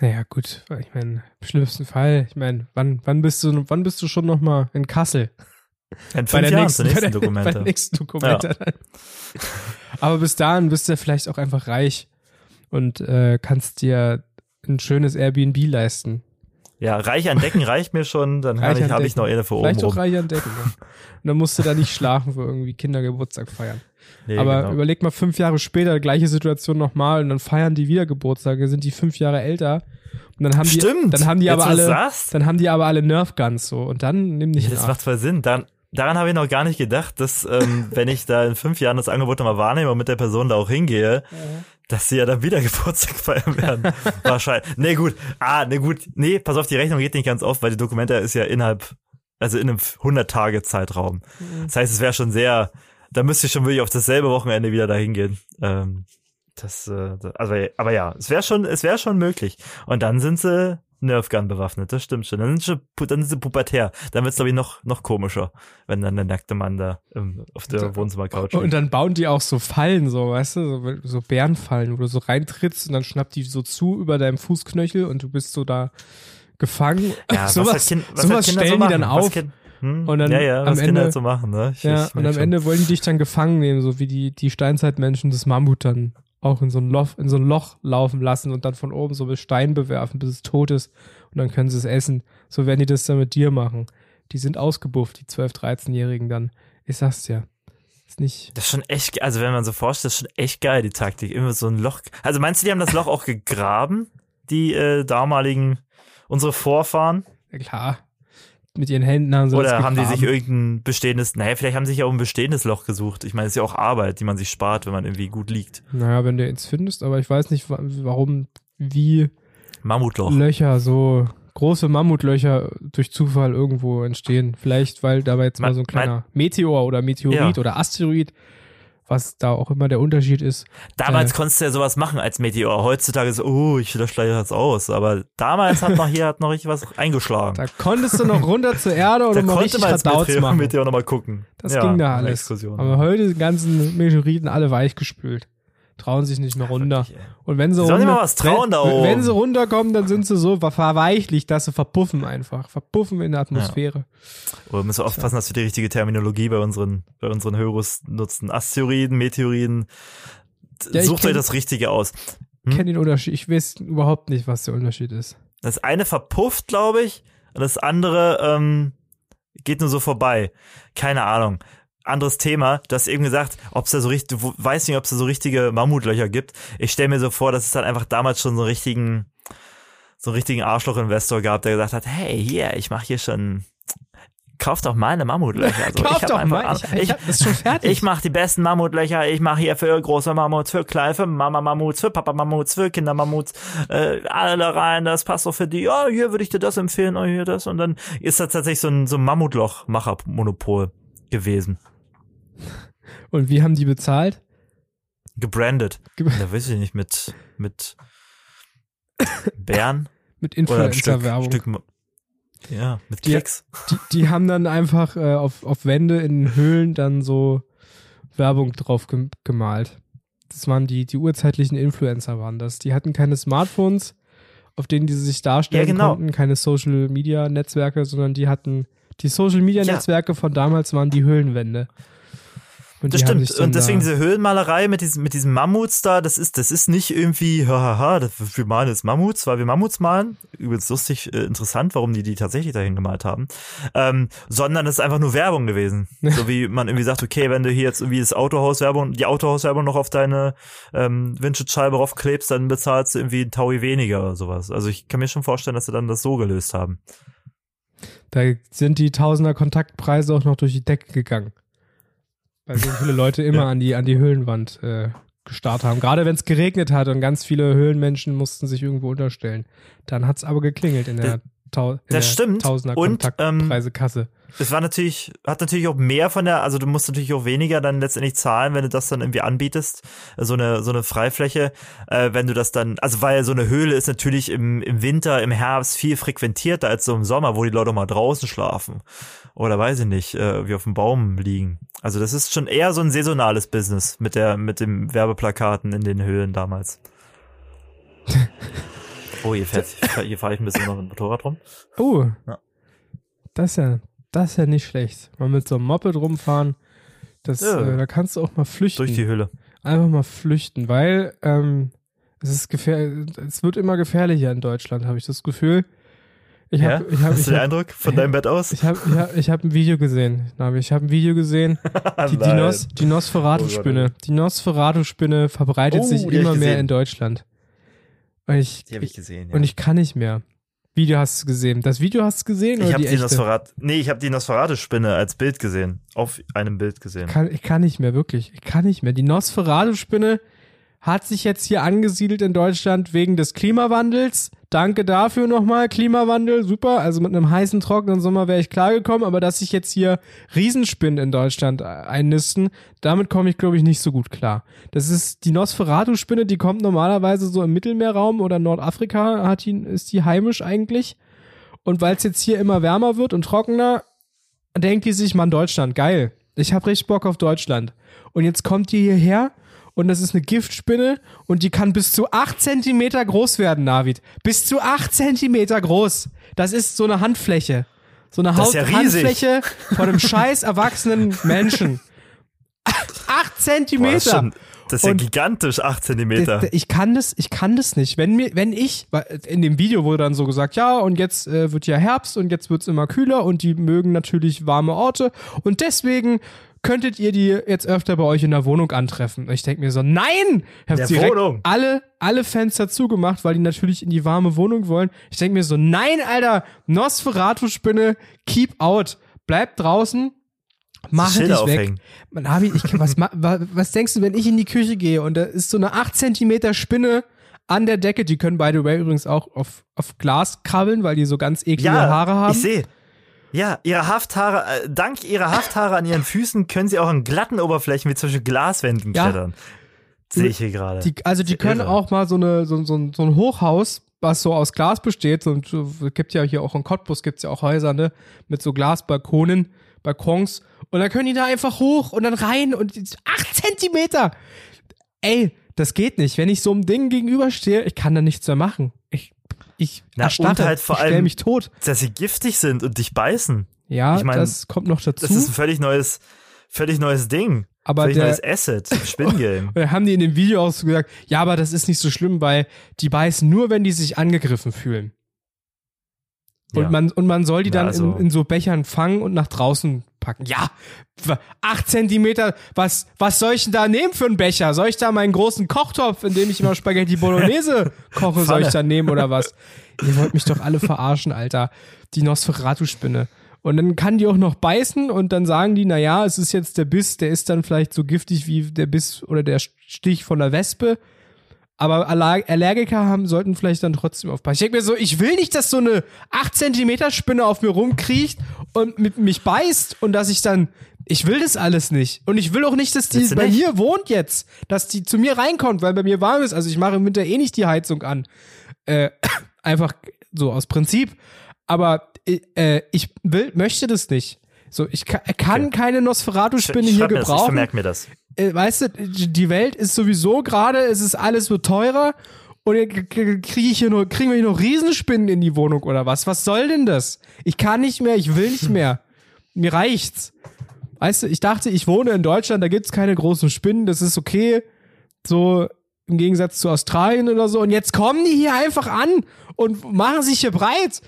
Naja, gut, ich meine, im schlimmsten Fall, ich meine, wann, wann bist du, wann bist du schon nochmal in Kassel? In Bei fünf der Jahren nächsten, nächsten bei Dokumente. Bei der nächsten Dokumente. Aber bis dahin bist du ja vielleicht auch einfach reich und äh, kannst dir ein schönes Airbnb leisten. Ja, reich an Decken reicht mir schon, dann habe ich, hab ich noch eine für oben Vielleicht auch reich an Decken. Ja. Und dann musst du da nicht schlafen für irgendwie Kindergeburtstag feiern. Nee, Aber genau. überleg mal fünf Jahre später, gleiche Situation nochmal und dann feiern die wieder Geburtstage, sind die fünf Jahre älter. Und dann haben die, Stimmt. dann haben die Jetzt, aber alle, sagst, dann haben die aber alle Nerf Guns so und dann nimm dich ja, das Acht. macht voll Sinn. Dann, daran habe ich noch gar nicht gedacht, dass ähm, wenn ich da in fünf Jahren das Angebot nochmal wahrnehme und mit der Person da auch hingehe, dass sie ja dann wieder Geburtstag feiern werden. Wahrscheinlich. Nee, gut. Ah, nee, gut. Nee, pass auf, die Rechnung geht nicht ganz auf, weil die Dokumente ist ja innerhalb, also in einem 100-Tage-Zeitraum. Das heißt, es wäre schon sehr, da müsste ich schon wirklich auf dasselbe Wochenende wieder da hingehen. Ähm, das, äh, das- also, aber ja, es wäre schon, es wäre schon möglich. Und dann sind sie Nerfgun bewaffnet, das stimmt schon. Dann sind sie, dann sind sie pubertär. Dann wird's glaube ich noch, noch komischer, wenn dann der nackte Mann da ähm, auf der Wohnzimmercouch Und liegt. dann bauen die auch so Fallen, so, weißt du, so, so Bärenfallen, wo du so reintrittst und dann schnappt die so zu über deinem Fußknöchel und du bist so da gefangen. Ja, sowas was, kind, was sowas stellen so die dann auf. hm? Und dann ja, ja, am Ende- so machen, ne? Ich, ja, ich und am schon. Ende wollen die dich dann gefangen nehmen, so wie die, die Steinzeitmenschen das Mammut dann auch in so ein Loch, in so ein Loch laufen lassen und dann von oben so mit Stein bewerfen, bis es tot ist und dann können sie es essen. So werden die das dann mit dir machen. Die sind ausgebufft, die 12-, 13-Jährigen dann. Ich sag's dir. Ist nicht. Das ist schon echt, also wenn man so vorstellt, ist schon echt geil, die Taktik. Immer so ein Loch. Also meinst du, die haben das Loch auch gegraben? Die äh, damaligen, unsere Vorfahren? Ja, klar. Mit ihren Händen haben sie Oder haben die sich irgendein bestehendes, naja, vielleicht haben sie sich auch ein bestehendes Loch gesucht. Ich meine, es ist ja auch Arbeit, die man sich spart, wenn man irgendwie gut liegt. Naja, wenn du eins findest, aber ich weiß nicht, wa- warum, wie Mammutloch. Löcher, so große Mammutlöcher durch Zufall irgendwo entstehen. Vielleicht, weil dabei jetzt mal so ein kleiner Meteor oder Meteorit Ja. oder Asteroid, was da auch immer der Unterschied ist. Damals Äh. konntest du ja sowas machen als Meteor. Heutzutage ist, oh, ich lösche das aus. Aber damals hat noch hier hat noch richtig was eingeschlagen. Da konntest du noch runter zur Erde und Da mal konnte richtig Meteor, machen. Meteor nochmal gucken. Das Ja, ging da alles. Aber heute die ganzen Meteoriten alle weichgespült. Trauen sich nicht mehr runter. Wirklich. Und wenn sie, sollen runter, was trauen wenn, da oben. wenn sie runterkommen, dann sind sie so ver- verweichlicht, dass sie verpuffen einfach. Verpuffen in der Atmosphäre. Oder müssen wir aufpassen, dass wir die richtige Terminologie bei unseren, bei unseren Hörers nutzen. Asteroiden, Meteoriden. Ja, Sucht kenn- euch das Richtige aus. Ich Hm? kenne den Unterschied. Ich weiß überhaupt nicht, was der Unterschied ist. Das eine verpufft, glaube ich, und das andere ähm, geht nur so vorbei. Keine Ahnung. Anderes Thema. Du hast eben gesagt, ob es da so richtig, du weißt nicht, ob es da so richtige Mammutlöcher gibt. Ich stelle mir so vor, dass es dann einfach damals schon so einen richtigen, so einen richtigen Arschloch-Investor gab, der gesagt hat, hey, hier, ich mache hier schon, kauf doch meine Mammutlöcher. Also, Kauf ich doch mal. Ich, ich, das schon fertig. ich mache die besten Mammutlöcher. Ich mache hier für große Mammuts, für kleine, für Mama-Mammuts, für Papa-Mammuts, für Kinder-Mammuts. Äh, alle rein, das passt doch für die. Ja, hier würde ich dir das empfehlen, oh, hier das. Und dann ist das tatsächlich so ein, so ein Mammutloch-Macher-Monopol gewesen. Und wie haben die bezahlt? Gebrandet. Ge- Da weiß ich nicht, mit, mit Bären Mit Stück, Influencer-Werbung. Stück Ma- ja, mit Die- Keks. Die, die haben dann einfach äh, auf, auf Wände in Höhlen dann so Werbung drauf gem gemalt. Das waren die, die urzeitlichen Influencer waren das. Die hatten keine Smartphones, auf denen die sich darstellen Ja, genau. konnten, keine Social Media Netzwerke, sondern die hatten die Social Media Netzwerke von damals waren die Höhlenwände. Und Das stimmt. Und deswegen diese Höhlenmalerei mit diesen, mit diesen Mammuts da, das ist, das ist nicht irgendwie, hahaha, das, wir malen jetzt Mammuts, weil wir Mammuts malen. Übrigens lustig, äh, interessant, warum die die tatsächlich dahin gemalt haben. Ähm, sondern es ist einfach nur Werbung gewesen. so wie man irgendwie sagt, okay, wenn du hier jetzt irgendwie das Autohaus-Werbung, die Autohaus-Werbung noch auf deine ähm, Windschutzscheibe raufklebst, dann bezahlst du irgendwie einen Taui weniger oder sowas. Also ich kann mir schon vorstellen, dass sie dann das so gelöst haben. da sind die Tausender Kontaktpreise auch noch durch die Decke gegangen. Weil so viele Leute immer Ja. an die, an die Höhlenwand äh, gestarrt haben. Gerade wenn es geregnet hat und ganz viele Höhlenmenschen mussten sich irgendwo unterstellen. Dann hat's aber geklingelt in der Tau Das stimmt. Tausender Und, ähm, Kontaktpreise Kasse. Es war natürlich, hat natürlich auch mehr von der, also du musst natürlich auch weniger dann letztendlich zahlen, wenn du das dann irgendwie anbietest, so eine, so eine Freifläche, äh, wenn du das dann, also weil so eine Höhle ist natürlich im, im Winter, im Herbst viel frequentierter als so im Sommer, wo die Leute mal draußen schlafen. Oder weiß ich nicht, äh, wie auf dem Baum liegen. Also das ist schon eher so ein saisonales Business mit der, mit dem Werbeplakaten in den Höhlen damals. oh, hier fährt, hier fahre ich ein bisschen noch mit dem Motorrad rum. Oh, Ja. das ist ja, das ist ja nicht schlecht. Mal mit so einem Moped rumfahren, das, Ja. äh, da kannst du auch mal flüchten. Durch die Höhle. Einfach mal flüchten, weil ähm, es ist gefähr es wird immer gefährlicher in Deutschland, habe ich das Gefühl. Ich Ja? habe ich hab, Hast ich du den hab, Eindruck von deinem Bett aus? ich hab, ich hab, ich hab ein Video gesehen. Navi, Ich habe ein Video gesehen. Die, die, Nein. Nos, die Nosferatu-Spinne. Die Nosferatu-Spinne verbreitet Oh, sich hab immer mehr in Deutschland. Und ich, Die habe ich gesehen. Ja. und ich kann nicht mehr. Video hast du gesehen. Das Video hast du gesehen Ich oder habe die? Nosferatu, nee, ich habe die Nosferatu-Spinne als Bild gesehen. Auf einem Bild gesehen. kann, ich kann nicht mehr, wirklich. Ich kann nicht mehr. Die Nosferatu-Spinne hat sich jetzt hier angesiedelt in Deutschland wegen des Klimawandels. Danke dafür nochmal, Klimawandel, super. Also mit einem heißen, trockenen Sommer wäre ich klargekommen, aber dass sich jetzt hier Riesenspinnen in Deutschland äh, einnisten, damit komme ich, glaube ich, nicht so gut klar. Das ist die Nosferatu-Spinne, die kommt normalerweise so im Mittelmeerraum oder Nordafrika, hat die, ist die heimisch eigentlich. Und weil es jetzt hier immer wärmer wird und trockener, denkt die sich, Mann, Deutschland, geil. Ich hab richtig Bock auf Deutschland. Und jetzt kommt die hierher und das ist eine Giftspinne und die kann bis zu acht Zentimeter groß werden, Navid. Bis zu acht Zentimeter groß. Das ist so eine Handfläche. So eine Haut ja. Handfläche von einem scheiß erwachsenen Menschen. Acht Boah, das, das ist ja Und- gigantisch, 8 Zentimeter. D- d- Ich kann das, ich kann das nicht. Wenn mir, wenn ich, weil in dem Video wurde dann so gesagt, ja, und jetzt äh, wird ja Herbst und jetzt wird's immer kühler und die mögen natürlich warme Orte und deswegen könntet ihr die jetzt öfter bei euch in der Wohnung antreffen. Und ich denke mir so, nein! Ich hab Der direkt Wohnung. alle, alle Fenster zugemacht, weil die natürlich in die warme Wohnung wollen. Ich denke mir so, nein, Alter, Nosferatu-Spinne, keep out. Bleib draußen, mach dich weg. aufhängen. Man, Abi, ich, was, was denkst du, wenn ich in die Küche gehe und da ist so eine 8 Zentimeter Spinne an der Decke, die können by the way übrigens auch auf, auf Glas krabbeln, weil die so ganz eklige Ja, Haare haben. ich sehe. Ja, ihre Hafthaare, äh, dank ihrer Hafthaare an ihren Füßen können sie auch an glatten Oberflächen wie zum Beispiel Glaswänden Ja. klettern. Sehe ich hier gerade. Also die können irre. auch mal so, eine, so, so, so ein Hochhaus, was so aus Glas besteht, so, so gibt ja hier auch in Cottbus gibt's ja auch Häuser, ne, mit so Glasbalkonen, Balkons und dann können die da einfach hoch und dann rein und acht Zentimeter. Ey, das geht nicht. Wenn ich so einem Ding gegenüberstehe, ich kann da nichts mehr machen. Ich, ich Na, erstarre, und halt vor ich allem- mich tot. Dass sie giftig sind und dich beißen. Ja, ich mein, das kommt noch dazu. Das ist ein völlig neues, völlig neues Ding. Aber völlig der- neues Asset. Spin-Game. Und dann haben die in dem Video auch so gesagt, ja, aber das ist nicht so schlimm, weil die beißen nur, wenn die sich angegriffen fühlen. Und, Ja. man, und man soll die dann also- in, in so Bechern fangen und nach draußen packen. Ja, acht Zentimeter, was, was soll ich denn da nehmen für einen Becher? Soll ich da meinen großen Kochtopf, in dem ich immer Spaghetti Bolognese koche, soll ich da nehmen oder was? Ihr wollt mich doch alle verarschen, Alter. Die Nosferatu-Spinne. Und dann kann die auch noch beißen und dann sagen die, na ja, es ist jetzt der Biss, der ist dann vielleicht so giftig wie der Biss oder der Stich von der Wespe. Aber Aller- Allergiker haben, sollten vielleicht dann trotzdem aufpassen. Ich denke mir so, ich will nicht, dass so eine 8 Zentimeter Spinne auf mir rumkriecht und mit mich beißt und dass ich dann, ich will das alles nicht. Und ich will auch nicht, dass die bei nicht? mir wohnt jetzt, dass die zu mir reinkommt, weil bei mir warm ist. Also ich mache im Winter eh nicht die Heizung an. Äh, einfach so aus Prinzip. Aber äh, ich will, möchte das nicht. So, ich kann, kann keine Nosferatu-Spinne hier mir das, ich gebrauchen vermerk mir das. Äh, weißt du, die Welt ist sowieso gerade, es ist alles so teurer und jetzt kriege ich hier nur, kriegen wir hier noch Riesenspinnen in die Wohnung oder was? Was soll denn das? Ich kann nicht mehr, ich will nicht mehr. Mir reicht's. Weißt du, ich dachte, ich wohne in Deutschland, da gibt's keine großen Spinnen, das ist okay. So im Gegensatz zu Australien oder so. Und jetzt kommen die hier einfach an und machen sich hier breit.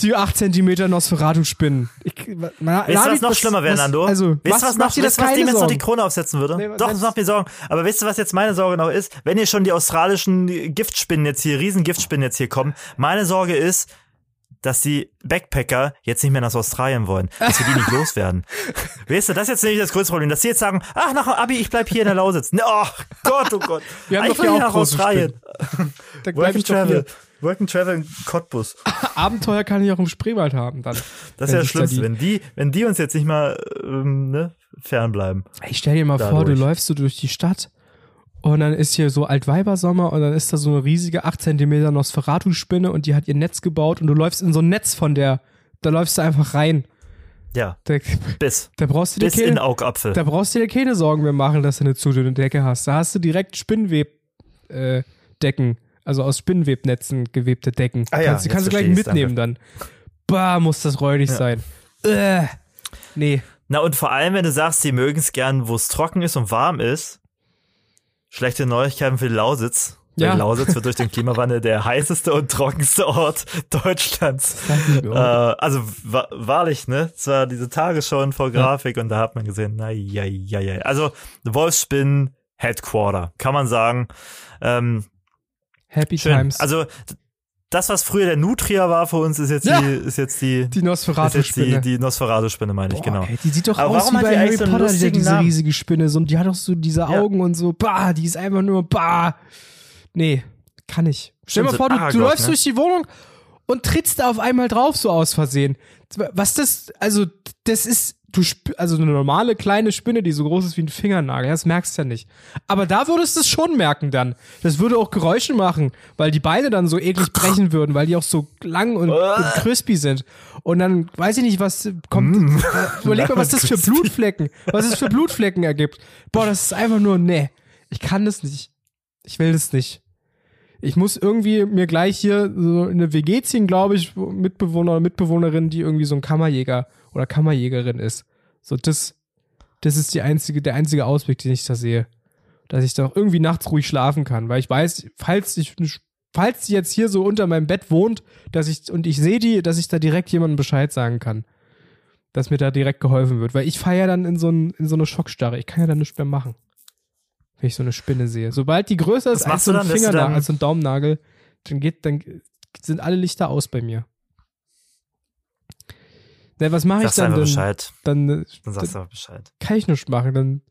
Die 8 Zentimeter Nosferatu-Spinnen. Weißt du, was noch schlimmer wäre, Nando? Also, weißt was, du, was, macht noch, das weißt, was dem jetzt noch die? Krone aufsetzen würde? Nee, Doch, das macht mir Sorgen. Aber weißt du, was jetzt meine Sorge noch ist? Wenn hier schon die australischen Giftspinnen jetzt hier, Riesengiftspinnen jetzt hier kommen, meine Sorge ist, dass die Backpacker jetzt nicht mehr nach Australien wollen, dass wir die nicht loswerden. Weißt du, das ist jetzt nämlich das größte Problem, dass sie jetzt sagen, ach, nach dem Abi, ich bleib hier in der Lausitz. Oh Gott, oh Gott. Wir haben Ah, doch hier auch nach Australien. Da Work bleib ich and travel. hier. Work and Travel in Cottbus. Abenteuer kann ich auch im Spreewald haben dann. Das ist ja das da Schlimmste, die- wenn die, wenn die uns jetzt nicht mal ähm, ne, fernbleiben. Ich stell dir mal vor, du Dadurch. läufst so durch die Stadt und dann ist hier so Altweibersommer und dann ist da so eine riesige 8 cm Nosferatu-Spinne und die hat ihr Netz gebaut und du läufst in so ein Netz von der. Da läufst du einfach rein. Ja, Da, bis. da brauchst du dir Bis in keine, Augapfel. da brauchst du dir keine Sorgen mehr machen, dass du eine zu dünne Decke hast. Da hast du direkt Spinnweb äh, Decken, also aus Spinnwebnetzen gewebte Decken. Ah ja, kannst, kannst du gleich mitnehmen dann. Bah, muss das räudig sein. Äh, nee. Na und vor allem, wenn du sagst, sie mögen es gern, wo es trocken ist und warm ist. Schlechte Neuigkeiten für die Lausitz. Ja. Lausitz wird durch den Klimawandel der heißeste und trockenste Ort Deutschlands. Äh, also wa wahrlich, ne? Es war diese Tagesschau-Infografik und da hat man gesehen, na ja, ja, ja. Also Wolfsspin Headquarter, kann man sagen. Ähm, Happy schön. Times. Also das, was früher der Nutria war für uns, ist jetzt Ja. die, ist jetzt die, die jetzt die, Nosferatu-Spinne. die Nosferatu-Spinne, meine ich, Boah, genau. Ey, die sieht doch Aber aus wie bei Harry so Potter, lustigen diese Namen? riesige Spinne. So, die hat doch so diese Ja. Augen und so, bah, die ist einfach nur, bah. Nee, kann ich. Stell Stimmt, mal so vor, du, du läufst ne? durch die Wohnung und trittst da auf einmal drauf, so aus Versehen. Was das, also, das ist, du, sp- also eine normale kleine Spinne, die so groß ist wie ein Fingernagel, das merkst du ja nicht. Aber da würdest du es schon merken dann. Das würde auch Geräusche machen, weil die Beine dann so eklig brechen würden, weil die auch so lang und, und crispy sind. Und dann weiß ich nicht, was kommt. Mm. Äh, Überleg mal, was das für Blutflecken, was es für Blutflecken ergibt. Boah, das ist einfach nur, nee, ich kann das nicht. Ich will das nicht. Ich muss irgendwie mir gleich hier so eine WG ziehen, glaube ich, wo Mitbewohner oder Mitbewohnerin, die irgendwie so ein Kammerjäger oder Kammerjägerin ist. So, das, das ist die einzige, der einzige Ausweg, den ich da sehe. Dass ich da auch irgendwie nachts ruhig schlafen kann, weil ich weiß, falls ich, falls die jetzt hier so unter meinem Bett wohnt, dass ich, und ich sehe die, dass ich da direkt jemandem Bescheid sagen kann. Dass mir da direkt geholfen wird, weil ich fahre ja dann in so, ein, in so eine Schockstarre. Ich kann ja dann nichts mehr machen. Wenn ich so eine Spinne sehe. Sobald die größer ist als so ein Fingernagel, als so ein Daumennagel, dann geht, dann sind alle Lichter aus bei mir. Na, was mache ich Sagst du dann? Dann, Bescheid. dann, äh, Dann sagst du einfach Bescheid. kann ich nichts machen. Dann,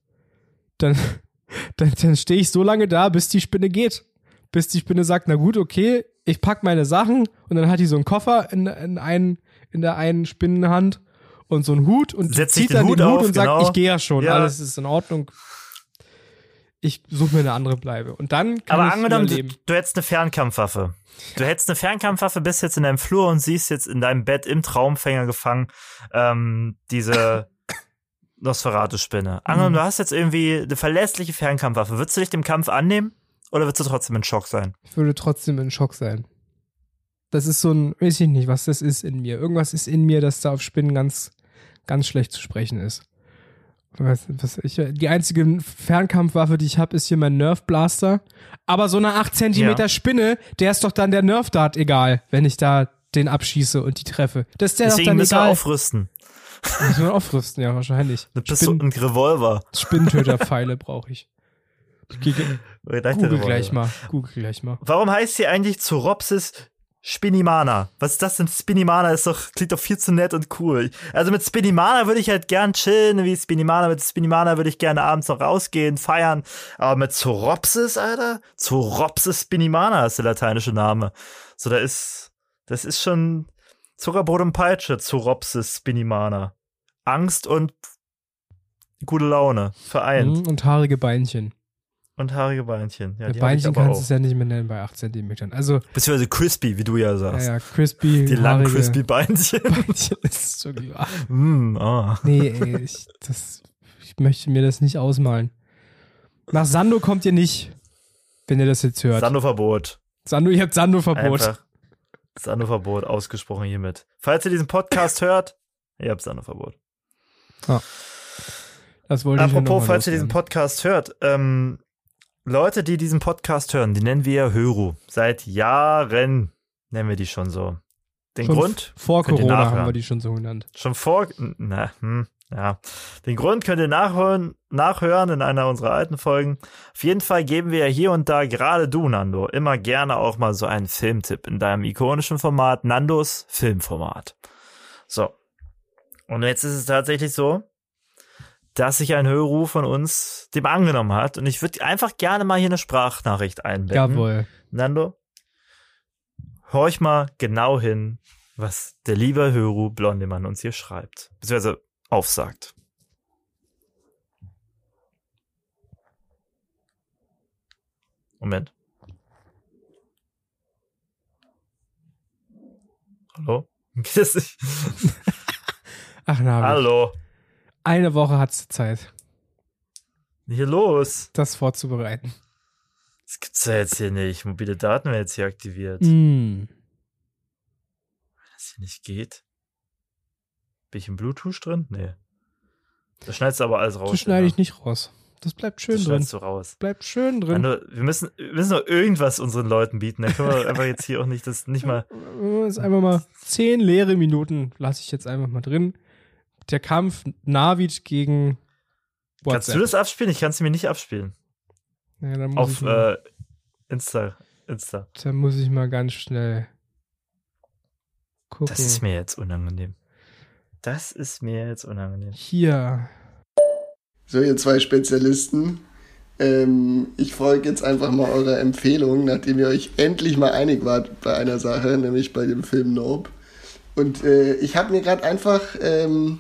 dann, dann, dann stehe ich so lange da, bis die Spinne geht. Bis die Spinne sagt, na gut, okay, ich pack meine Sachen und dann hat die so einen Koffer in, in, einen, in der einen Spinnenhand und so einen Hut und sich zieht den dann Hut den Hut auf, und sagt, genau. ich gehe ja schon, Ja. alles ist in Ordnung. Ich suche mir eine andere Bleibe. Und dann kann Aber ich angenommen, du, überleben. du hättest eine Fernkampfwaffe. Du hättest eine Fernkampfwaffe, bist jetzt in deinem Flur und siehst jetzt in deinem Bett im Traumfänger gefangen ähm, diese Nosferatu-Spinne. Angenommen, Mhm. du hast jetzt irgendwie eine verlässliche Fernkampfwaffe. Würdest du dich dem Kampf annehmen oder würdest du trotzdem in Schock sein? Ich würde trotzdem in Schock sein. Das ist so ein, weiß ich nicht, was das ist in mir. Irgendwas ist in mir, dass da auf Spinnen ganz, ganz schlecht zu sprechen ist. Was, was ich, die einzige Fernkampfwaffe, die ich habe, ist hier mein Nerf Blaster. Aber so eine 8 Zentimeter Ja. Spinne, der ist doch dann der Nerf Dart egal, wenn ich da den abschieße und die treffe. Das ist der Deswegen doch dann müssen wir egal. aufrüsten. Müssen wir aufrüsten, ja, wahrscheinlich. Eine Pistole und Revolver. Spinntöterpfeile brauche ich. Google gleich mal. Google gleich mal. Warum heißt sie eigentlich Zoropsis Spinimana? Was ist das denn? Spinimana ist doch, klingt doch viel zu nett und cool. Also mit Spinimana würde ich halt gern chillen, wie Spinimana. Mit Spinimana würde ich gerne abends noch rausgehen, feiern. Aber mit Zoropsis, Alter? Zoropsis Spinimana ist der lateinische Name. So, da ist, das ist schon Zuckerbrot und Peitsche, Zoropsis Spinimana. Angst und gute Laune vereint. Mhm, Und haarige Beinchen. Und haarige Beinchen. Ja, ich Beinchen aber kannst du es ja nicht mehr nennen bei 8 Zentimetern. Also, Beziehungsweise crispy, wie du ja ja, sagst. ja, crispy, Die langen crispy Beinchen. Beinchen ist so ach, mm, ah. Nee, ey, ich, das, ich möchte mir das nicht ausmalen. Nach Sando kommt ihr nicht, wenn ihr das jetzt hört. Sando-Verbot. Sando, ihr habt Sando-Verbot. Einfach. Sando-Verbot ausgesprochen hiermit. Falls ihr diesen Podcast hört, ihr habt Sando-Verbot. Das wollte ich Apropos, mal falls ihr diesen. Podcast hört, ähm, Leute, die diesen Podcast hören, die nennen wir Höru. Seit Jahren nennen wir die schon so. Den Schon Grund? Vor Corona haben wir die schon so genannt. Schon vor, na, hm, ja. Den Grund könnt ihr nachhören, nachhören in einer unserer alten Folgen. Auf jeden Fall geben wir ja hier und da, gerade du, Nando, immer gerne auch mal so einen Filmtipp in deinem ikonischen Format, Nandos Filmformat. So. Und jetzt ist es tatsächlich so, dass sich ein Hörruf von uns dem angenommen hat. Und ich würde einfach gerne mal hier eine Sprachnachricht einbetten. Jawohl. Nando, horch mal genau hin, was der liebe Höru Blondemann uns hier schreibt. Beziehungsweise aufsagt. Moment. Hallo? Ach na, Hallo. Eine Woche hat's Zeit, Hier los. das vorzubereiten. Das gibt's ja jetzt hier nicht. Mobile Daten werden jetzt hier aktiviert. Mm. das hier nicht geht. Bin ich im Bluetooth drin? Nee. Da schneidest du aber alles raus. Das schneide ich nicht raus. Das bleibt schön Das drin. schneidest du raus. Bleibt schön drin. Manu, wir müssen, wir müssen noch irgendwas unseren Leuten bieten. Dann können wir einfach jetzt hier auch nicht, das nicht mal. Das ist einfach mal zehn leere Minuten, lasse ich jetzt einfach mal drin. Der Kampf Navid gegen Kannst du WhatsApp. das abspielen? Ich kann es mir nicht abspielen. Ja, dann, muss ich Auf mal, äh, Insta. Insta. dann muss ich mal ganz schnell gucken. Das ist mir jetzt unangenehm. Das ist mir jetzt unangenehm. Hier. So, ihr zwei Spezialisten. Ähm, ich folge jetzt einfach mal eurer Empfehlung, nachdem ihr euch endlich mal einig wart bei einer Sache, nämlich bei dem Film Nope. Und äh, ich habe mir gerade einfach ähm,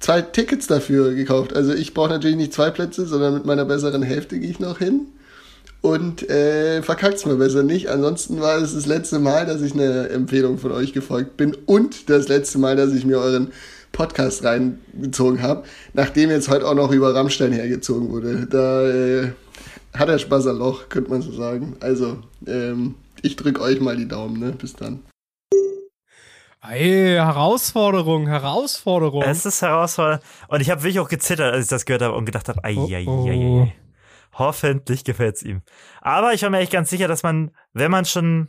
zwei Tickets dafür gekauft. Also ich brauche natürlich nicht zwei Plätze, sondern mit meiner besseren Hälfte gehe ich noch hin. Und äh, verkackt's mir besser nicht. Ansonsten war es das letzte Mal, dass ich eine Empfehlung von euch gefolgt bin und das letzte Mal, dass ich mir euren Podcast reingezogen habe, nachdem jetzt heute auch noch über Rammstein hergezogen wurde. Da äh, hat er Spaß am Loch, könnte man so sagen. Also, ähm, ich drück euch mal die Daumen, ne? Bis dann. Ey, Herausforderung, Herausforderung. Es ist herausfordernd. Und ich habe wirklich auch gezittert, als ich das gehört habe und gedacht habe, Oh, ai, oh. Hoffentlich gefällt's ihm. Aber ich war mir echt ganz sicher, dass man, wenn man schon,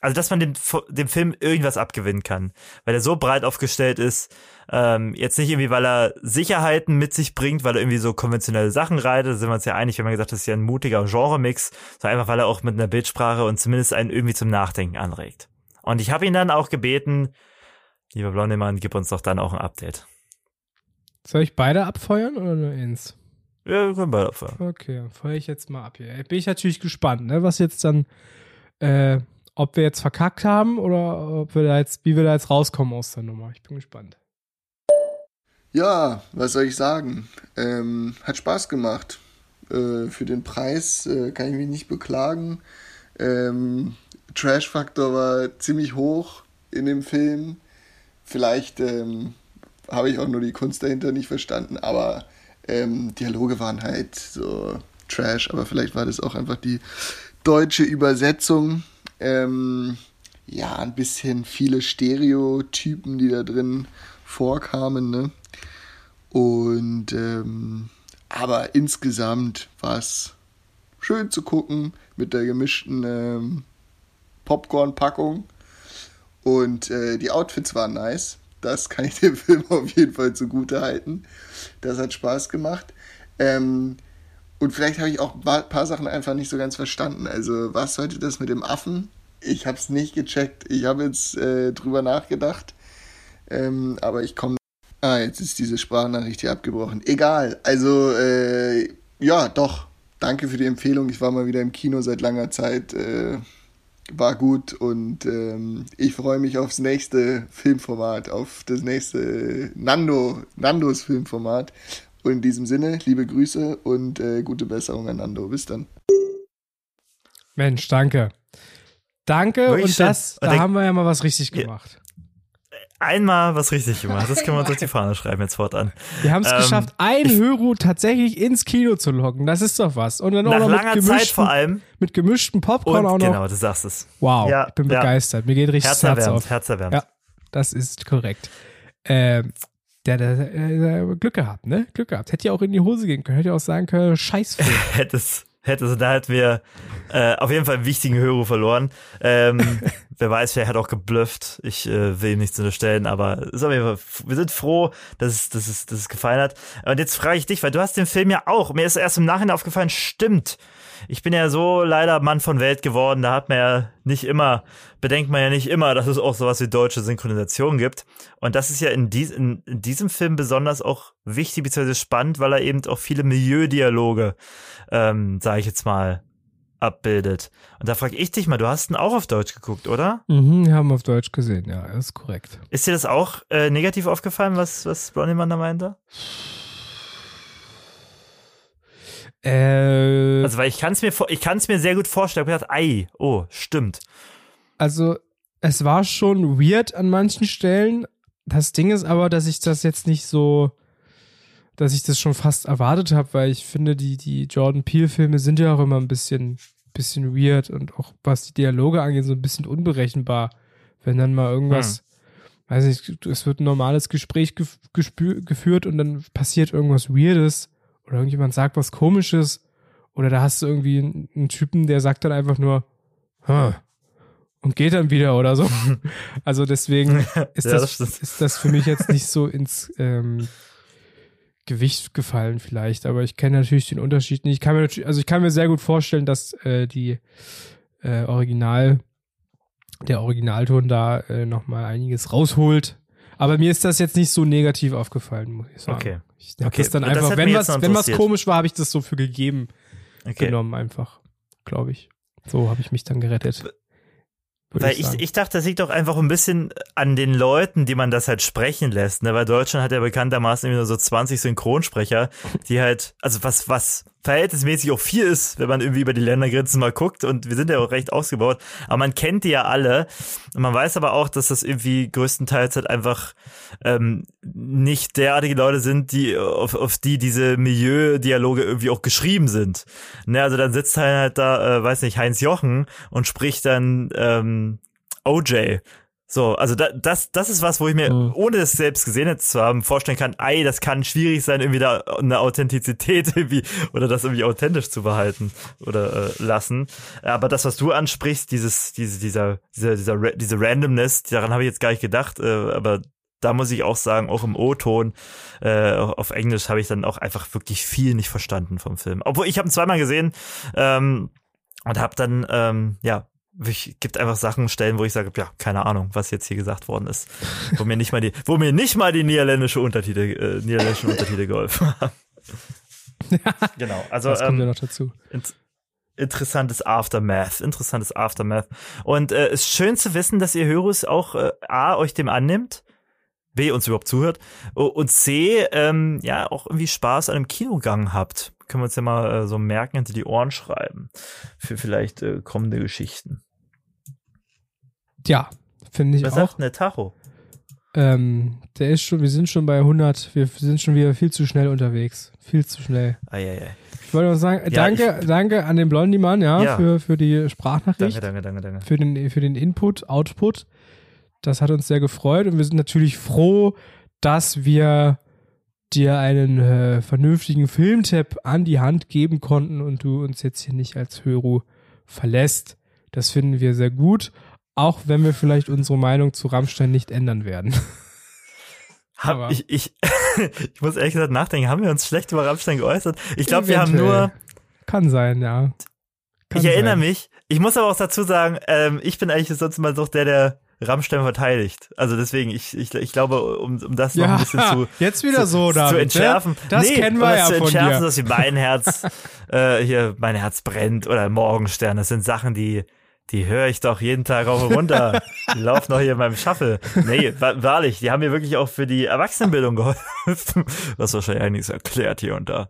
also dass man dem, dem Film irgendwas abgewinnen kann, weil er so breit aufgestellt ist, ähm, jetzt nicht irgendwie, weil er Sicherheiten mit sich bringt, weil er irgendwie so konventionelle Sachen reitet, da sind wir uns ja einig, wenn man gesagt, das ist ja ein mutiger Genre-Mix, sondern einfach, weil er auch mit einer Bildsprache und zumindest einen irgendwie zum Nachdenken anregt. Und ich habe ihn dann auch gebeten, lieber Blondemann, gib uns doch dann auch ein Update. Soll ich beide abfeuern oder nur eins? Ja, wir können beide abfahren. Okay, dann feuere ich jetzt mal ab hier. Bin ich natürlich gespannt, ne, was jetzt dann, äh, ob wir jetzt verkackt haben oder ob wir da jetzt, wie wir da jetzt rauskommen aus der Nummer. Ich bin gespannt. Ja, was soll ich sagen? Ähm, hat Spaß gemacht. Äh, für den Preis äh, kann ich mich nicht beklagen. Ähm, Trash-Faktor war ziemlich hoch in dem Film. Vielleicht ähm, habe ich auch nur die Kunst dahinter nicht verstanden, aber ähm, Dialoge waren halt so Trash, aber vielleicht war das auch einfach die deutsche Übersetzung. Ähm, ja, ein bisschen viele Stereotypen, die da drin vorkamen, ne? Und ähm, aber insgesamt war es schön zu gucken mit der gemischten ähm, Popcorn-Packung. Und äh, die Outfits waren nice. Das kann ich dem Film auf jeden Fall zugute halten. Das hat Spaß gemacht. Ähm, und vielleicht habe ich auch ein paar- Sachen einfach nicht so ganz verstanden. Also, was sollte das mit dem Affen? Ich habe es nicht gecheckt. Ich habe jetzt äh, drüber nachgedacht. Ähm, aber ich komme. Ah, jetzt ist diese Sprachnachricht hier abgebrochen. Egal. Also, äh, ja, doch. Danke für die Empfehlung. Ich war mal wieder im Kino seit langer Zeit. Äh, war gut und ähm, ich freue mich aufs nächste Filmformat, auf das nächste Nando, Nandos Filmformat. Und in diesem Sinne, liebe Grüße und äh, gute Besserung an Nando. Bis dann. Mensch, danke. Danke Wirklich und das, da haben wir ja mal was richtig Ja. gemacht. Einmal was richtig gemacht. Das können wir uns auf die Fahne schreiben jetzt fortan. Wir haben es Ähm, geschafft, ein Höru tatsächlich ins Kino zu locken. Das ist doch was. Und dann auch Nach noch mit langer Zeit gemischten, vor allem. mit gemischten Popcorn Und auch noch. genau, du sagst es. Wow, Ja, ich bin ja. begeistert. Mir geht richtig das Herz auf. herzerwärmend. Ja. Das ist korrekt. Ähm, der, der, der, der Glück gehabt, ne? Glück gehabt. Hätte ja auch in die Hose gehen können. Hätte ja auch sagen können, Scheißfilm. Hättest, hättest, da hätten wir äh, auf jeden Fall einen wichtigen Hörer verloren. Ähm, wer weiß, wer hat auch geblufft. Ich äh, will ihm nichts unterstellen, aber ist auf jeden Fall, wir sind froh, dass es, dass es, dass es gefallen hat. Und jetzt frage ich dich, weil du hast den Film ja auch, mir ist erst im Nachhinein aufgefallen, stimmt. Ich bin ja so leider Mann von Welt geworden, da hat man ja nicht immer, bedenkt man ja nicht immer, dass es auch sowas wie deutsche Synchronisation gibt. Und das ist ja in, dies, in, in diesem Film besonders auch wichtig bzw. spannend, weil er eben auch viele Milieudialoge, ähm, sage ich jetzt mal, abbildet. Und da frage ich dich mal, du hast ihn auch auf Deutsch geguckt, oder? Mhm, wir haben auf Deutsch gesehen, ja, das ist korrekt. Ist dir das auch äh, negativ aufgefallen, was, was Blondiemann da meinte? Äh, Also, weil ich kann es mir, mir sehr gut vorstellen. Ich habe gedacht, ei, oh, stimmt. also es war schon weird an manchen Stellen. Das Ding ist aber, dass ich das jetzt nicht so, dass ich das schon fast erwartet habe, weil ich finde, die, die Jordan Peele-Filme sind ja auch immer ein bisschen, bisschen weird und auch was die Dialoge angeht, so ein bisschen unberechenbar. Wenn dann mal irgendwas, weiß nicht, es wird ein normales Gespräch gef geführt und dann passiert irgendwas Weirdes oder irgendjemand sagt was Komisches oder da hast du irgendwie einen, Typen, der sagt dann einfach nur, huh, und geht dann wieder oder so. Also deswegen ist, Ja, das, das ist das für mich jetzt nicht so ins ähm, Gewicht gefallen vielleicht, aber ich kenne natürlich den Unterschied nicht. Ich kann mir natürlich, also ich kann mir sehr gut vorstellen, dass äh, die äh, Original, der Originalton da äh, nochmal einiges rausholt. Aber mir ist das jetzt nicht so negativ aufgefallen, muss ich sagen. Okay. Ich hab Okay, das dann das einfach, hätte wenn was, wenn was komisch war, habe ich das so für gegeben Okay. genommen, einfach, glaube ich. So habe ich mich dann gerettet. Weil ich, sagen. ich dachte, das liegt doch einfach ein bisschen an den Leuten, die man das halt sprechen lässt, ne? Weil Deutschland hat ja bekanntermaßen nur so 20 Synchronsprecher, die halt, also was, was verhältnismäßig auch viel ist, wenn man irgendwie über die Ländergrenzen mal guckt und wir sind ja auch recht ausgebaut, aber man kennt die ja alle und man weiß aber auch, dass das irgendwie größtenteils halt einfach ähm, nicht derartige Leute sind, die auf, auf die diese Milieu-Dialoge irgendwie auch geschrieben sind. Ne, also dann sitzt halt da, äh, weiß nicht, Heinz Jochen und spricht dann ähm, OJ. So, also da, das, das ist was, wo ich mir, Mhm. ohne es selbst gesehen zu haben, vorstellen kann, ey, das kann schwierig sein, irgendwie da eine Authentizität irgendwie oder das irgendwie authentisch zu behalten oder äh, lassen. Aber das, was du ansprichst, dieses, diese, dieser, dieser, dieser, diese Randomness, daran habe ich jetzt gar nicht gedacht, äh, aber da muss ich auch sagen, auch im O-Ton äh, auf Englisch habe ich dann auch einfach wirklich viel nicht verstanden vom Film. Obwohl ich habe ihn zweimal gesehen ähm, und habe dann ähm, ja ich gibt einfach Sachen stellen, wo ich sage, ja, keine Ahnung, was jetzt hier gesagt worden ist, wo mir nicht mal die, wo mir nicht mal die niederländische Untertitel, äh, niederländischen Untertitel geholfen haben. genau, also das kommt ja ähm, noch dazu. int interessantes Aftermath, interessantes Aftermath. Und äh, es ist schön zu wissen, dass ihr Hörus auch äh, A, euch dem annimmt, B, uns überhaupt zuhört und C, ähm, ja, auch irgendwie Spaß an einem Kinogang habt. Können wir uns ja mal äh, so merken, hinter die Ohren schreiben. Für vielleicht äh, kommende Geschichten. Ja, finde ich Was auch. sagt denn der Tacho? Ähm, der ist schon, wir sind schon bei 100, wir sind schon wieder viel zu schnell unterwegs. Viel zu schnell. Eieiei. Ich wollte noch sagen, Ja, danke, danke an den Blondie-Mann, ja, Ja. Für, für die Sprachnachricht, Danke, danke, danke, danke. für den, für den Input, Output. Das hat uns sehr gefreut und wir sind natürlich froh, dass wir dir einen äh, vernünftigen Filmtipp an die Hand geben konnten und du uns jetzt hier nicht als Höru verlässt. Das finden wir sehr gut, auch wenn wir vielleicht unsere Meinung zu Rammstein nicht ändern werden. Hab ich, ich, ich muss ehrlich gesagt nachdenken, haben wir uns schlecht über Rammstein geäußert? Ich glaube, wir haben nur, Kann sein, ja. Kann ich erinnere sein. mich, ich muss aber auch dazu sagen, ähm, ich bin eigentlich sonst mal so der, der Rammstein verteidigt. Also deswegen, ich, ich, ich glaube, um, um das noch Ja, ein bisschen zu, jetzt wieder so, zu, David, zu ne? entschärfen. Das nee, kennen um wir das ja zu von entschärfen, dir. dass wie mein Herz, äh, hier, mein Herz brennt oder Morgenstern. Das sind Sachen, die, die höre ich doch jeden Tag rauf und runter. die laufen doch hier in meinem Shuffle. Nee, wa wahrlich, die haben mir wirklich auch für die Erwachsenenbildung geholfen. Was wahrscheinlich einiges erklärt hier und da.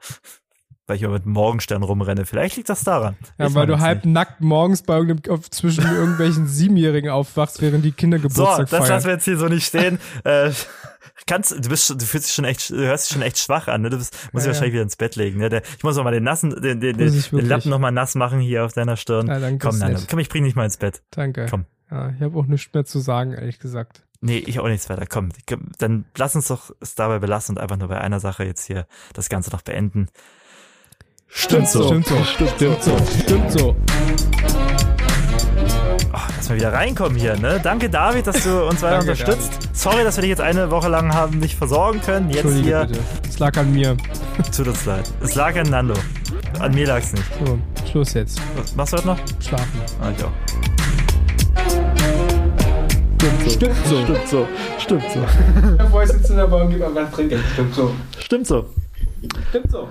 Weil ich immer mit Morgenstern rumrenne. Vielleicht liegt das daran. Ja, Weiß weil du halb nicht. nackt morgens bei irgendeinem, zwischen irgendwelchen Siebenjährigen aufwachst, während die Kinder So, Geburtstag das lassen feiern. wir jetzt hier so nicht stehen. äh, kannst, du bist, du fühlst dich schon echt, du hörst dich schon echt schwach an, ne? Du bist, musst dich Ja, ja. wahrscheinlich wieder ins Bett legen, ne? Der, ich muss noch mal den nassen, den, den, den, den. Lappen noch mal nass machen hier auf deiner Stirn. Ja, danke, komm, nett. komm, ich bring dich mal ins Bett. Danke. Komm. Ja, ich habe auch nichts mehr zu sagen, ehrlich gesagt. Nee, ich auch nichts weiter. Komm, komm, dann lass uns doch es dabei belassen und einfach nur bei einer Sache jetzt hier das Ganze noch beenden. Stimmt so. Stimmt so. Stimmt so. Stimmt so. Oh, lass mal wieder reinkommen hier, ne? Danke, David, dass du uns weiter Danke, unterstützt. Sorry, dass wir dich jetzt eine Woche lang haben nicht versorgen können. Jetzt Entschuldige hier bitte. Es lag an mir. tut uns leid. Es lag an Nando. An mir lag's nicht. So, Schluss jetzt. Was machst du heute noch? Schlafen. Ah, ich auch. Stimmt so. Stimmt so. Stimmt so. Und gibt einfach trinken. Stimmt so. Stimmt so. Stimmt so.